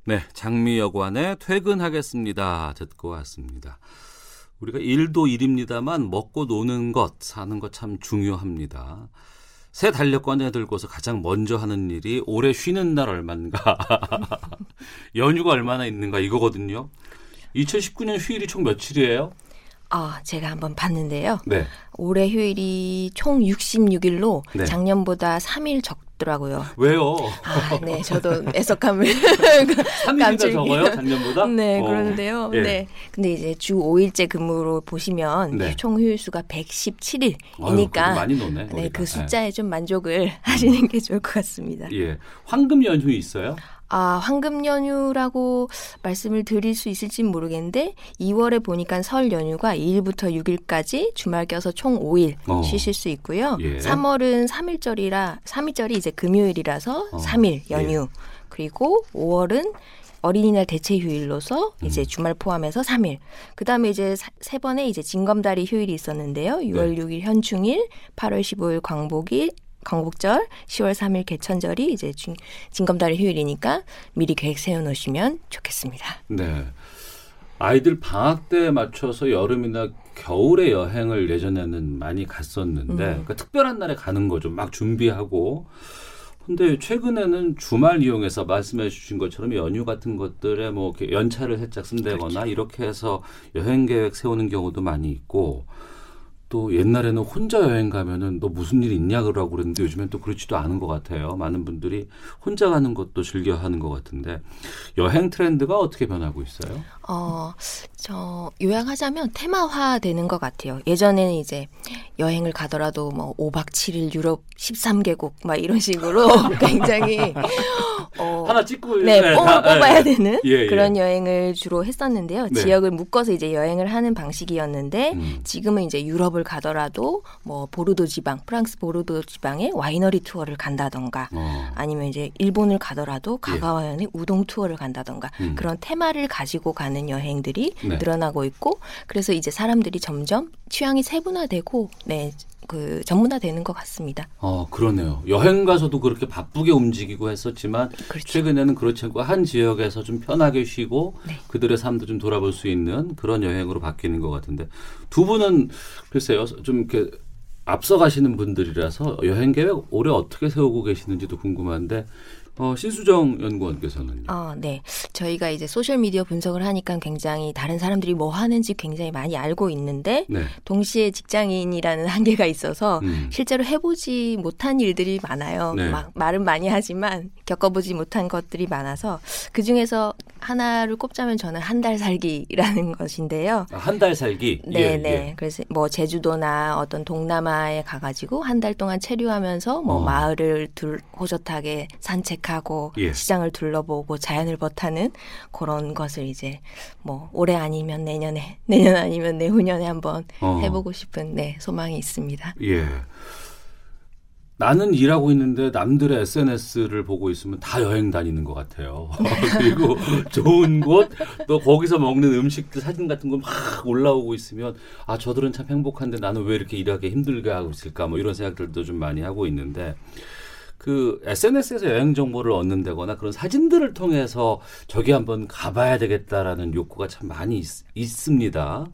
네, 장미여관의 퇴근하겠습니다. 듣고 왔습니다. 우리가 일도 일입니다만 먹고 노는 것, 사는 것 참 중요합니다. 새 달력관에 들고서 가장 먼저 하는 일이 올해 쉬는 날 얼마인가, 연휴가 얼마나 있는가 이거거든요. 2019년 휴일이 총 며칠이에요? 아, 제가 한번 봤는데요. 네. 올해 휴일이 총 66일로 네. 작년보다 3일 적 더라고요. 왜요? 아, 네, 저도 애석함을 3일이나 감출- 적어요, 작년보다? 네, 어. 그러는데요. 예. 네. 근데 이제 주 5일째 근무로 보시면 네. 총 휴일 수가 117일이니까 아유, 노네. 네, 우리가. 그 숫자에 좀 만족을 하시는 게 좋을 것 같습니다. 예. 예. 황금 연휴 있어요? 아, 황금 연휴라고 말씀을 드릴 수 있을지 모르겠는데 2월에 보니까 설 연휴가 2일부터 6일까지 주말 껴서 총 5일 어. 쉬실 수 있고요. 예. 3월은 3일절이라 3일절이 이제 금요일이라서 어. 3일 연휴. 그리고 5월은 어린이날 대체 휴일로서 음. 이제 주말 포함해서 3일. 그다음에 이제 사- 세 번의 이제 징검다리 휴일이 있었는데요. 6월 네. 6일 현충일, 8월 15일 광복일, 광복절, 10월 3일 개천절이 이제 징, 징검다리 휴일이니까 미리 계획 세워 놓으시면 좋겠습니다. 네. 아이들 방학 때에 맞춰서 여름이나 겨울에 여행을 예전에는 많이 갔었는데 그러니까 특별한 날에 가는 거죠. 막 준비하고. 근데 최근에는 주말 이용해서 말씀해 주신 것처럼 연휴 같은 것들에 뭐 연차를 살짝 쓴다거나 이렇게 해서 여행 계획 세우는 경우도 많이 있고 또 옛날에는 혼자 여행 가면은 너 무슨 일 있냐 그러고 그랬는데 요즘엔 또 그렇지도 않은 것 같아요. 많은 분들이 혼자 가는 것도 즐겨 하는 것 같은데 여행 트렌드가 어떻게 변하고 있어요? 어, 저 요약하자면 테마화 되는 것 같아요. 예전에는 이제 여행을 가더라도 뭐 5박 7일 유럽 13개국 막 이런 식으로 굉장히 어, 하나 찍고 네, 네, 뽕을 다- 뽑아야 네. 되는 예, 예. 그런 여행을 주로 했었는데요. 네. 지역을 묶어서 이제 여행을 하는 방식이었는데 음. 지금은 이제 유럽을 가더라도 뭐 보르도 지방, 프랑스 보르도 지방에 와이너리 투어를 간다던가 어. 아니면 이제 일본을 가더라도 가가와현의 우동 투어를 간다던가 음. 그런 테마를 가지고 가는 여행들이 네. 늘어나고 있고 그래서 이제 사람들이 점점 취향이 세분화되고 네. 그 전문화되는 것 같습니다. 어, 그러네요. 여행 가서도 그렇게 바쁘게 움직이고 했었지만 그렇죠. 최근에는 그렇지 않고 한 지역에서 좀 편하게 쉬고 네. 그들의 삶도 좀 돌아볼 수 있는 그런 여행으로 바뀌는 것 같은데 두 분은 글쎄요 좀 이렇게 앞서 가시는 분들이라서 여행 계획 올해 어떻게 세우고 계시는지도 궁금한데 어, 신수정 연구원께서는요. 어, 네. 저희가 이제 소셜 미디어 분석을 하니까 굉장히 다른 사람들이 뭐 하는지 굉장히 많이 알고 있는데 네. 동시에 직장인이라는 한계가 있어서 음. 실제로 해보지 못한 일들이 많아요. 네. 막 말은 많이 하지만 겪어보지 못한 것들이 많아서 그 중에서 하나를 꼽자면 저는 한 달 살기라는 것인데요. 한달 살기. 네, 예, 네. 예. 그래서 뭐 제주도나 어떤 동남아에 가가지고 한 달 동안 체류하면서 뭐 어. 마을을 둘 호젓하게 산책하고 예. 시장을 둘러보고 자연을 벗하는 그런 것을 이제 뭐 올해 아니면 내년에 내년 아니면 내후년에 한번 어. 해보고 싶은 네 소망이 있습니다. 예. 나는 일하고 있는데 남들의 SNS를 보고 있으면 다 여행 다니는 것 같아요. 그리고 좋은 곳, 또 거기서 먹는 음식들 사진 같은 거 막 올라오고 있으면 아 저들은 참 행복한데 나는 왜 이렇게 일하기 힘들게 하고 있을까 뭐 이런 생각들도 좀 많이 하고 있는데 그 SNS에서 여행 정보를 얻는다거나 그런 사진들을 통해서 저기 한번 가봐야 되겠다라는 욕구가 참 많이 있, 있습니다.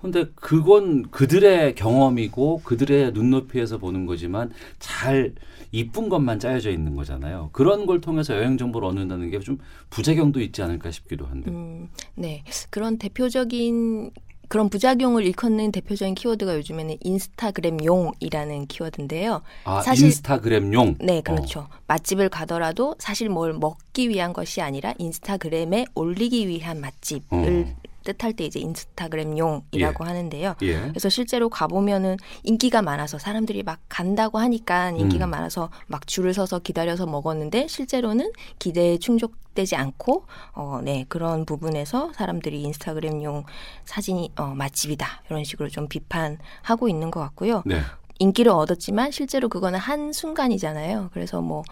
근데 그건 그들의 경험이고 그들의 눈높이에서 보는 거지만 잘 이쁜 것만 짜여져 있는 거잖아요. 그런 걸 통해서 여행 정보를 얻는다는 게 좀 부작용도 있지 않을까 싶기도 한데. 음, 네. 그런 대표적인 그런 부작용을 일컫는 대표적인 키워드가 요즘에는 인스타그램용이라는 키워드인데요. 아, 사실- 인스타그램용. 네, 그렇죠. 맛집을 가더라도 사실 뭘 먹기 위한 것이 아니라 인스타그램에 올리기 위한 맛집을 어. 뜻할 때 이제 인스타그램용이라고 하는데요. 예. 그래서 실제로 가보면은 인기가 많아서 사람들이 막 간다고 하니까 인기가 음. 많아서 막 줄을 서서 기다려서 먹었는데 실제로는 기대에 충족되지 않고 어, 네 그런 부분에서 사람들이 인스타그램용 사진이 어, 맛집이다 이런 식으로 좀 비판하고 있는 것 같고요. 네. 인기를 얻었지만 실제로 그거는 한 순간이잖아요. 그래서 뭐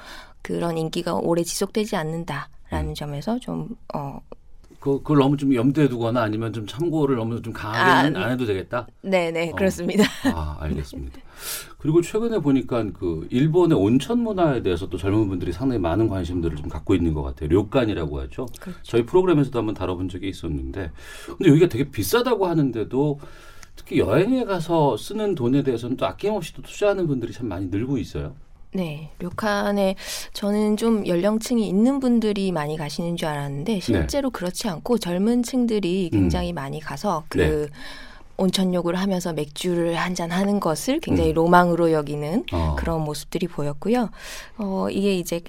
그런 인기가 오래 지속되지 않는다라는 음. 점에서 좀 어, 그, 그걸 너무 좀 염두에 두거나 아니면 좀 참고를 너무 좀 강하게는 아, 안 해도 되겠다. 네네 어. 그렇습니다. 아, 알겠습니다. 그리고 최근에 보니까 그 일본의 온천 문화에 대해서 또 젊은 분들이 상당히 많은 관심들을 좀 갖고 있는 것 같아요. 료칸이라고 하죠. 그렇죠. 저희 프로그램에서도 한번 다뤄본 적이 있었는데, 근데 여기가 되게 비싸다고 하는데도 특히 여행에 가서 쓰는 돈에 대해서는 또 아낌없이 또 투자하는 분들이 참 많이 늘고 있어요. 네, 료칸에 저는 좀 연령층이 있는 분들이 많이 가시는 줄 알았는데 실제로 그렇지 않고 젊은 층들이 굉장히 많이 가서 그 네. 온천욕을 하면서 맥주를 한 잔 하는 것을 굉장히 음. 로망으로 여기는 어. 그런 모습들이 보였고요. 어, 이게 이제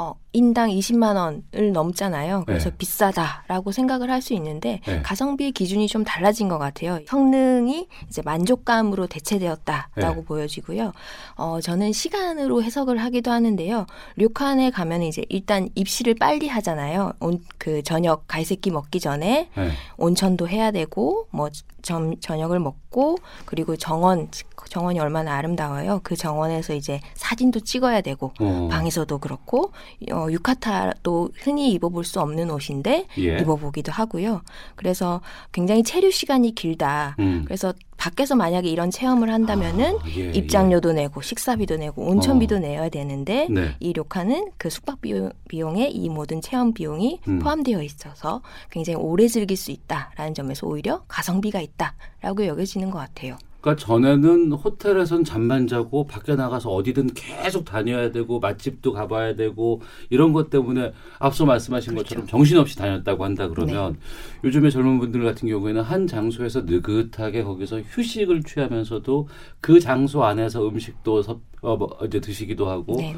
어, 인당 20만 원을 넘잖아요. 그래서 네. 비싸다라고 생각을 할 수 있는데 네. 가성비의 기준이 좀 달라진 것 같아요. 성능이 이제 만족감으로 대체되었다라고 네. 보여지고요. 어, 저는 시간으로 해석을 하기도 하는데요. 료칸에 가면 이제 일단 입시를 빨리 하잖아요. 온, 그 저녁 갈새끼 먹기 전에 네. 온천도 해야 되고 뭐 점, 저녁을 먹고 그리고 정원 정원이 얼마나 아름다워요. 그 정원에서 이제 사진도 찍어야 되고 어. 방에서도 그렇고 어, 유카타도 흔히 입어볼 수 없는 옷인데 예. 입어보기도 하고요. 그래서 굉장히 체류 시간이 길다. 음. 그래서 밖에서 만약에 이런 체험을 한다면은 아, 예, 입장료도 내고 식사비도 내고 온천비도 내야 되는데 예. 네. 이 료칸은 그 숙박 비용, 비용 에 이 모든 체험 비용이 음. 포함되어 있어서 굉장히 오래 즐길 수 있다라는 점에서 오히려 가성비가 있다라고 여겨지는 것 같아요. 그러니까 전에는 호텔에선 잠만 자고 밖에 나가서 어디든 계속 다녀야 되고 맛집도 가봐야 되고 이런 것 때문에 앞서 말씀하신 그렇죠. 것처럼 정신없이 다녔다고 한다 그러면 요즘에 젊은 분들 같은 경우에는 한 장소에서 느긋하게 거기서 휴식을 취하면서도 그 장소 안에서 음식도 섭- 어, 뭐 이제 드시기도 하고 네,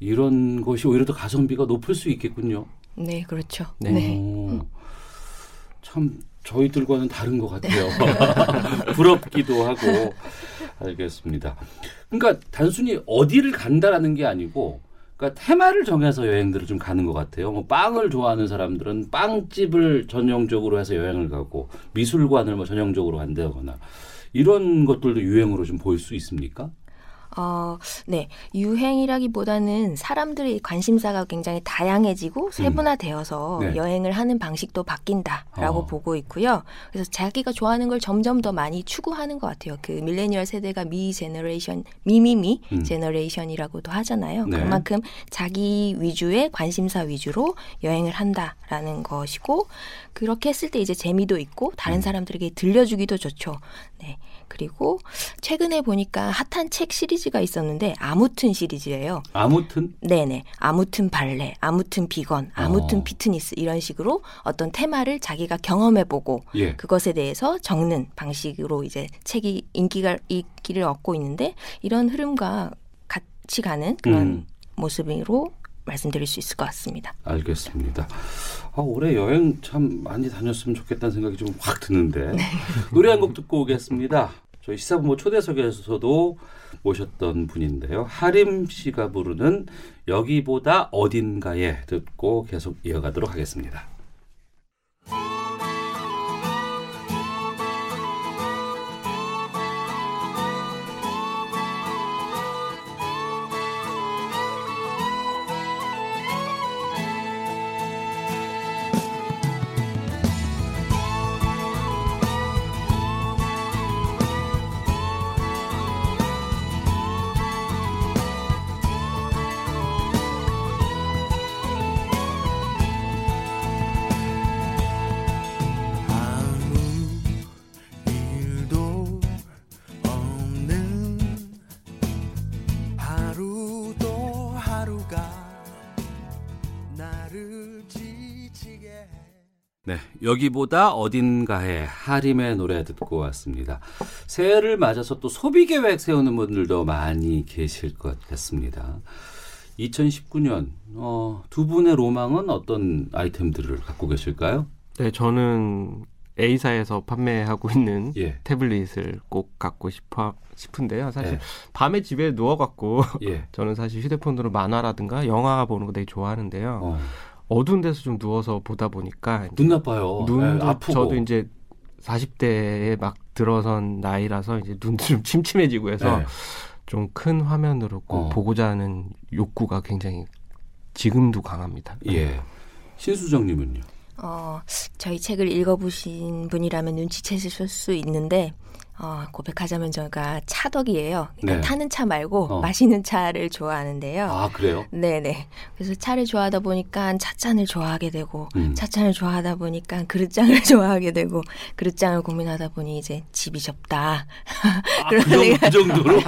이런 것이 오히려 더 가성비가 높을 수 있겠군요. 네 그렇죠. 네. 네. 오, 참 저희들과는 다른 것 같아요. 부럽기도 하고 알겠습니다. 그러니까 단순히 어디를 간다라는 게 아니고 그러니까 테마를 정해서 여행들을 좀 가는 것 같아요. 뭐 빵을 좋아하는 사람들은 빵집을 전형적으로 해서 여행을 가고 미술관을 뭐 전형적으로 간다거나 이런 것들도 유행으로 좀 보일 수 있습니까? 어, 네. 유행이라기보다는 사람들의 관심사가 굉장히 다양해지고 세분화되어서 네. 여행을 하는 방식도 바뀐다라고 어. 보고 있고요. 그래서 자기가 좋아하는 걸 점점 더 많이 추구하는 것 같아요. 그 밀레니얼 세대가 Me Generation, Me Me Me 음. Generation이라고도 하잖아요. 네. 그만큼 자기 위주의 관심사 위주로 여행을 한다라는 것이고 그렇게 했을 때 이제 재미도 있고 다른 음. 사람들에게 들려주기도 좋죠. 네. 그리고 최근에 보니까 핫한 책 시리즈가 있었는데 아무튼 시리즈예요. 아무튼 네네. 아무튼 발레, 아무튼 비건, 아무튼 어. 피트니스 이런 식으로 어떤 테마를 자기가 경험해보고 예. 그것에 대해서 적는 방식으로 이제 책이 인기가 인기를 얻고 있는데 이런 흐름과 같이 가는 그런 음. 모습으로 말씀드릴 수 있을 것 같습니다. 알겠습니다. 아, 올해 여행 참 많이 다녔으면 좋겠다는 생각이 좀 확 드는데 노래 한 곡 듣고 오겠습니다. 저희 시사부모 초대석에서도 모셨던 분인데요. 하림 씨가 부르는 여기보다 어딘가에 듣고 계속 이어가도록 하겠습니다. 네, 여기보다 어딘가에 하림의 노래 듣고 왔습니다. 새해를 맞아서 또 소비 계획 세우는 분들도 많이 계실 것 같습니다. 2019년 어, 두 분의 로망은 어떤 아이템들을 갖고 계실까요? 네, 저는 A사에서 판매하고 있는 예, 태블릿을 꼭 갖고 싶어 싶은데요. 사실 예, 밤에 집에 누워갖고 예. 저는 사실 휴대폰으로 만화라든가 영화 보는 거 되게 좋아하는데요. 어, 어두운 데서 좀 누워서 보다 보니까 눈 나빠요. 눈도 예, 아프고. 저도 이제 40대에 막 들어선 나이라서 이제 눈도 좀 침침해지고 해서 네. 좀큰 화면으로 꼭 어. 보고자 하는 욕구가 굉장히 지금도 강합니다. 예. 신수정님은요? 어, 저희 책을 읽어보신 분이라면 눈치채실 수 있는데 어, 고백하자면 제가 차덕이에요. 그러니까 네. 타는 차 말고 어. 마시는 차를 좋아하는데요. 아 그래요? 네네. 그래서 차를 좋아하다 보니까 찻잔을 좋아하게 되고, 음. 찻잔을 좋아하다 보니까 그릇장을 좋아하게 되고, 그릇장을 고민하다 보니 이제 집이 좁다. 아, 그런 그, 정도, 생각- 그 정도로?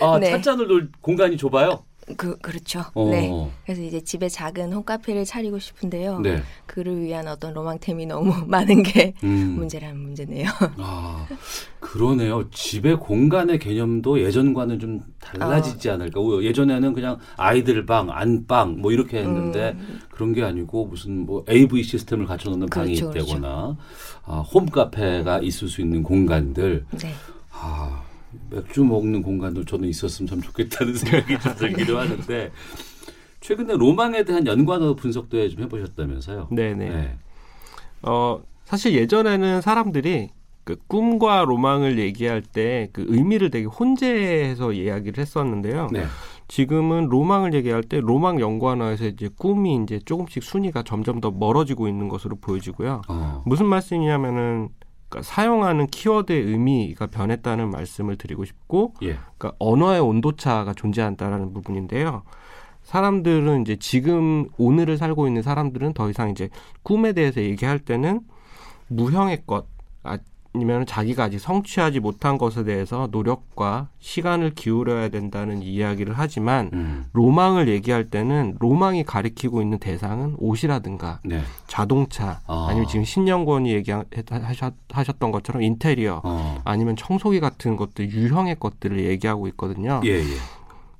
아, 네. 찻잔을 놓을 공간이 좁아요? 그, 그렇죠. 어. 네. 그래서 이제 집에 작은 홈카페를 차리고 싶은데요. 네. 그를 위한 어떤 로망템이 너무 많은 게 음. 문제라는 문제네요. 아, 그러네요. 집의 공간의 개념도 예전과는 좀 달라지지 어. 않을까. 오, 예전에는 그냥 아이들 방, 안방 뭐 이렇게 했는데 음. 그런 게 아니고 무슨 뭐 AV 시스템을 갖춰놓는 방이 그렇죠, 그렇죠. 있다거나 아, 홈카페가 있을 수 있는 공간들. 네. 아, 맥주 먹는 공간도 저는 있었으면 참 좋겠다는 생각이 좀 들기도 하는데 최근에 로망에 대한 연관어 분석도 좀 해보셨다면서요? 네네. 네. 어, 사실 예전에는 사람들이 그 꿈과 로망을 얘기할 때 그 의미를 되게 혼재해서 이야기를 했었는데요. 네. 지금은 로망을 얘기할 때 로망 연관어에서 이제 꿈이 이제 조금씩 순위가 점점 더 멀어지고 있는 것으로 보여지고요. 어. 무슨 말씀이냐면은 그러니까 사용하는 키워드의 의미가 변했다는 말씀을 드리고 싶고, 예. 그러니까 언어의 온도차가 존재한다라는 부분인데요. 사람들은 이제 지금 오늘을 살고 있는 사람들은 더 이상 이제 꿈에 대해서 얘기할 때는 무형의 것 아 니면 자기가 아직 성취하지 못한 것에 대해서 노력과 시간을 기울여야 된다는 이야기를 하지만 음. 로망을 얘기할 때는 로망이 가리키고 있는 대상은 옷이라든가 네. 자동차 아. 아니면 지금 신년권이 얘기하셨던 것처럼 인테리어 어. 아니면 청소기 같은 것들 유형의 것들을 얘기하고 있거든요. 예, 예.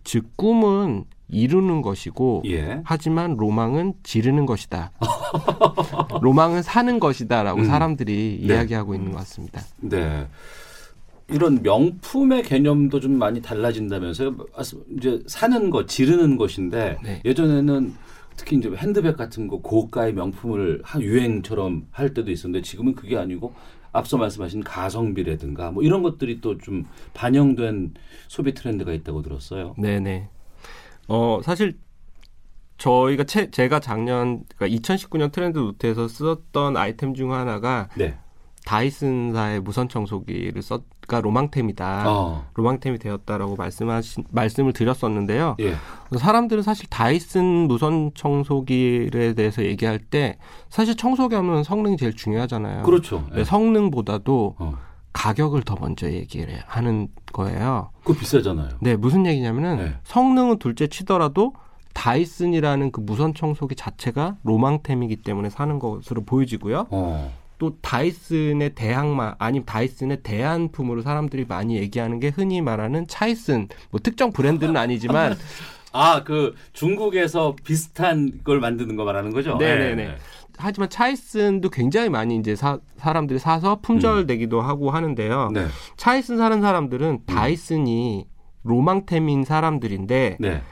즉 꿈은 이루는 것이고 예. 하지만 로망은 지르는 것이다. 로망은 사는 것이다라고 음. 사람들이 네. 이야기하고 있는 것 같습니다. 네. 이런 명품의 개념도 좀 많이 달라진다면서요? 이제 사는 것, 지르는 것인데 네. 예전에는 특히 이제 핸드백 같은 거 고가의 명품을 한 유행처럼 할 때도 있었는데 지금은 그게 아니고 앞서 말씀하신 가성비라든가 뭐 이런 것들이 또 좀 반영된 소비 트렌드가 있다고 들었어요. 네네. 어 사실 저희가 채, 제가 작년 그러니까 2019년 트렌드 노트에서 썼던 아이템 중 하나가 네. 다이슨사의 무선 청소기를 썼가 로망템이다. 어. 로망템이 되었다라고 말씀하신 말씀을 드렸었는데요. 예. 사람들은 사실 다이슨 무선 청소기에 대해서 얘기할 때 사실 청소기 하면 성능이 제일 중요하잖아요. 그렇죠. 네, 예. 성능보다도 어. 가격을 더 먼저 얘기를 하는 거예요. 그거 비싸잖아요. 네, 무슨 얘기냐면은 네. 성능은 둘째 치더라도 다이슨이라는 그 무선 청소기 자체가 로망템이기 때문에 사는 것으로 보여지고요. 어. 또 다이슨의 대항마 아니면 다이슨의 대안품으로 사람들이 많이 얘기하는 게 흔히 말하는 차이슨 뭐 특정 브랜드는 아니지만 아, 그 중국에서 비슷한 걸 만드는 거 말하는 거죠? 네네네. 하지만 차이슨도 굉장히 많이 이제 사, 사람들이 사서 품절되기도 하고 하는데요. 네. 차이슨 사는 사람들은 다이슨이 로망템인 사람들인데 네.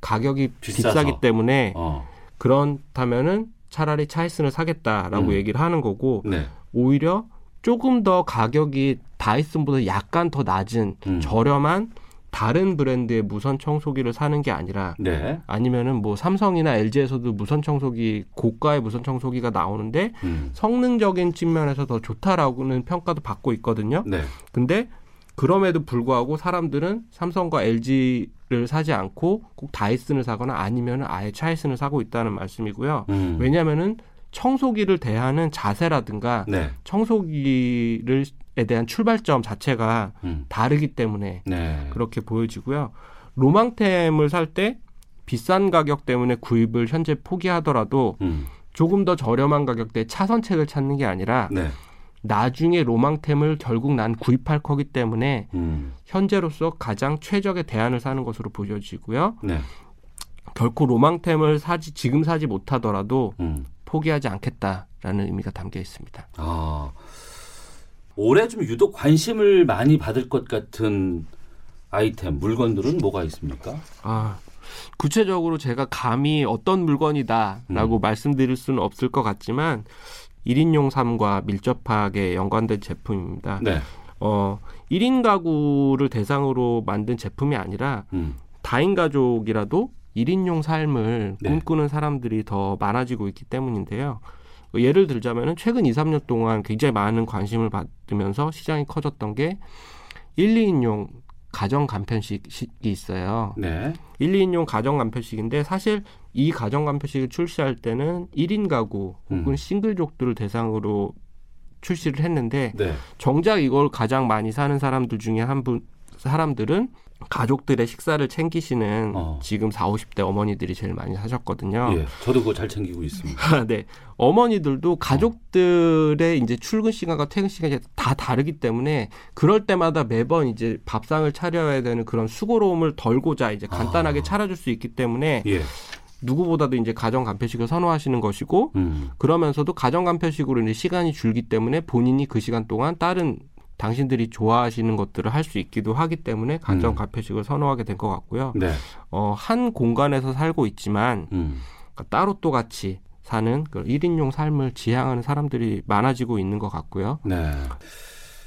가격이 비싸서. 비싸기 때문에 어. 그렇다면은 차라리 차이슨을 사겠다라고 음. 얘기를 하는 거고 네. 오히려 조금 더 가격이 다이슨보다 약간 더 낮은 음. 저렴한 다른 브랜드의 무선 청소기를 사는 게 아니라 네. 아니면은 뭐 삼성이나 LG에서도 무선 청소기 고가의 무선 청소기가 나오는데 음. 성능적인 측면에서 더 좋다라고는 평가도 받고 있거든요. 네. 근데 그럼에도 불구하고 사람들은 삼성과 LG 를 사지 않고 꼭 다이슨을 사거나 아니면 아예 차이슨을 사고 있다는 말씀이고요. 음. 왜냐하면은 청소기를 대하는 자세라든가 네. 청소기를 에 대한 출발점 자체가 음. 다르기 때문에 네. 그렇게 보여지고요. 로망템을 살 때 비싼 가격 때문에 구입을 현재 포기하더라도 음. 조금 더 저렴한 가격대의 차선책을 찾는 게 아니라 네. 나중에 로망템을 결국 난 구입할 거기 때문에 음. 현재로서 가장 최적의 대안을 사는 것으로 보여지고요. 네. 결코 로망템을 사지 지금 사지 못하더라도 음. 포기하지 않겠다라는 의미가 담겨 있습니다. 아. 올해 좀 유독 관심을 많이 받을 것 같은 아이템, 물건들은 뭐가 있습니까? 아, 구체적으로 제가 감히 어떤 물건이다라고 음. 말씀드릴 수는 없을 것 같지만 1인용 삶과 밀접하게 연관된 제품입니다. 네. 어, 1인 가구를 대상으로 만든 제품이 아니라 음. 다인 가족이라도 1인용 삶을 네. 꿈꾸는 사람들이 더 많아지고 있기 때문인데요. 예를 들자면은 최근 2, 3년 동안 굉장히 많은 관심을 받으면서 시장이 커졌던 게 1, 2인용 가정 간편식이 있어요. 네. 1, 2인용 가정 간편식인데 사실 이 가정 간편식을 출시할 때는 1인 가구 혹은 음. 싱글족들을 대상으로 출시를 했는데 네. 정작 이걸 가장 많이 사는 사람들 중에 한 분 사람들은 가족들의 식사를 챙기시는 어. 지금 4, 50대 어머니들이 제일 많이 사셨거든요. 예. 저도 그거 잘 챙기고 있습니다. 네. 어머니들도 가족들의 이제 출근 시간과 퇴근 시간이 다 다르기 때문에 그럴 때마다 매번 이제 밥상을 차려야 되는 그런 수고로움을 덜고자 이제 간단하게 아. 차려줄 수 있기 때문에 예. 누구보다도 이제 가정 간편식을 선호하시는 것이고 음. 그러면서도 가정 간편식으로 이제 시간이 줄기 때문에 본인이 그 시간 동안 다른 당신들이 좋아하시는 것들을 할 수 있기도 하기 때문에 가정 음. 간편식을 선호하게 된 것 같고요. 네. 어, 한 공간에서 살고 있지만 음. 그러니까 따로 또 같이 사는 그 1인용 삶을 지향하는 사람들이 많아지고 있는 것 같고요. 네.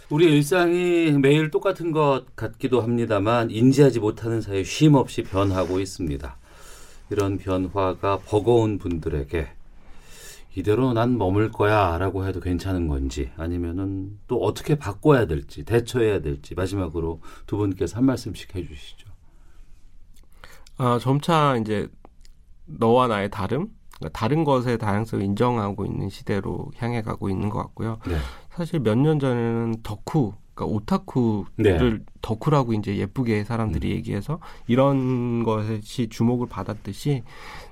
우리 일상이 매일 똑같은 것 같기도 합니다만 인지하지 못하는 사이에 쉼 없이 변하고 있습니다. 이런 변화가 버거운 분들에게 이대로 난 머물 거야 라고 해도 괜찮은 건지 아니면은 또 어떻게 바꿔야 될지 대처해야 될지 마지막으로 두 분께서 한 말씀씩 해주시죠. 아, 점차 이제 너와 나의 다름, 그러니까 다른 것의 다양성을 인정하고 있는 시대로 향해 가고 있는 것 같고요. 네. 사실 몇 년 전에는 덕후, 그러니까 오타쿠를 네. 덕후라고 이제 예쁘게 사람들이 얘기해서 이런 것이 주목을 받았듯이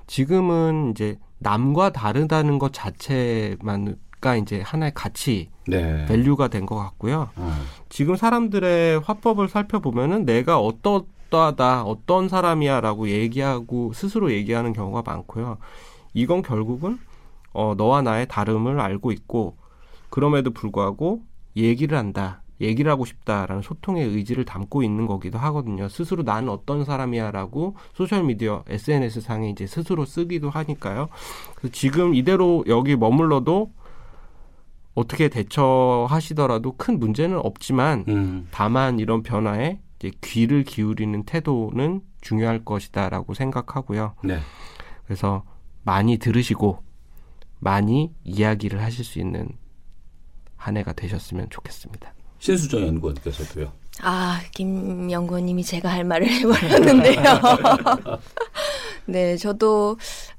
지금은 이제 남과 다르다는 것 자체만 가 이제 하나의 가치, 네. value가 된 것 같고요. 어. 지금 사람들의 화법을 살펴보면은 내가 어떠하다, 어떤 사람이야라고 얘기하고 스스로 얘기하는 경우가 많고요. 이건 결국은 어, 너와 나의 다름을 알고 있고 그럼에도 불구하고 얘기를 한다. 얘기를 하고 싶다라는 소통의 의지를 담고 있는 거기도 하거든요. 스스로 나는 어떤 사람이야라고 소셜 미디어, SNS 상에 이제 스스로 쓰기도 하니까요. 그래서 지금 이대로 여기 머물러도 어떻게 대처하시더라도 큰 문제는 없지만 음. 다만 이런 변화에 이제 귀를 기울이는 태도는 중요할 것이다라고 생각하고요. 네. 그래서 많이 들으시고 많이 이야기를 하실 수 있는 한 해가 되셨으면 좋겠습니다. 신수정 연구원께서도요. 아, 김 연구원님이 제가 할 말을 해버렸는데요. 네, 저도,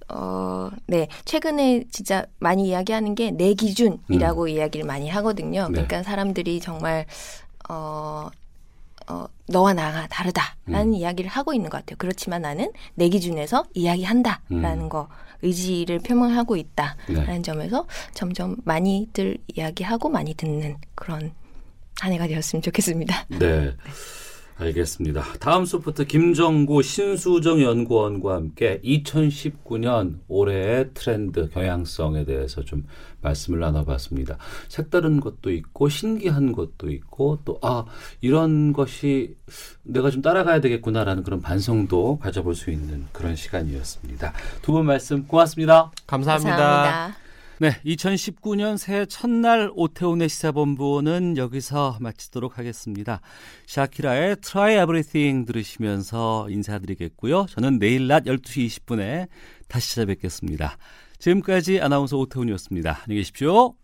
어, 네, 최근에 진짜 많이 이야기하는 게 내 기준이라고 이야기를 많이 하거든요. 네. 그러니까 사람들이 정말, 어, 어, 너와 나가 다르다라는 이야기를 하고 있는 것 같아요. 그렇지만 나는 내 기준에서 이야기한다라는 음. 거, 의지를 표명하고 있다라는 네. 점에서 점점 많이들 이야기하고 많이 듣는 그런 한 해가 되었으면 좋겠습니다. 네. 알겠습니다. 다음 수부터 김정구 신수정 연구원과 함께 2019년 올해의 트렌드 경향성에 대해서 좀 말씀을 나눠봤습니다. 색다른 것도 있고 신기한 것도 있고 또 아 이런 것이 내가 좀 따라가야 되겠구나라는 그런 반성도 가져볼 수 있는 그런 시간이었습니다. 두 분 말씀 고맙습니다. 감사합니다. 감사합니다. 네, 2019년 새해 첫날 오태훈의 시사본부는 여기서 마치도록 하겠습니다. 샤키라의 Try Everything 들으시면서 인사드리겠고요. 저는 내일 낮 12시 20분에 다시 찾아뵙겠습니다. 지금까지 아나운서 오태훈이었습니다. 안녕히 계십시오.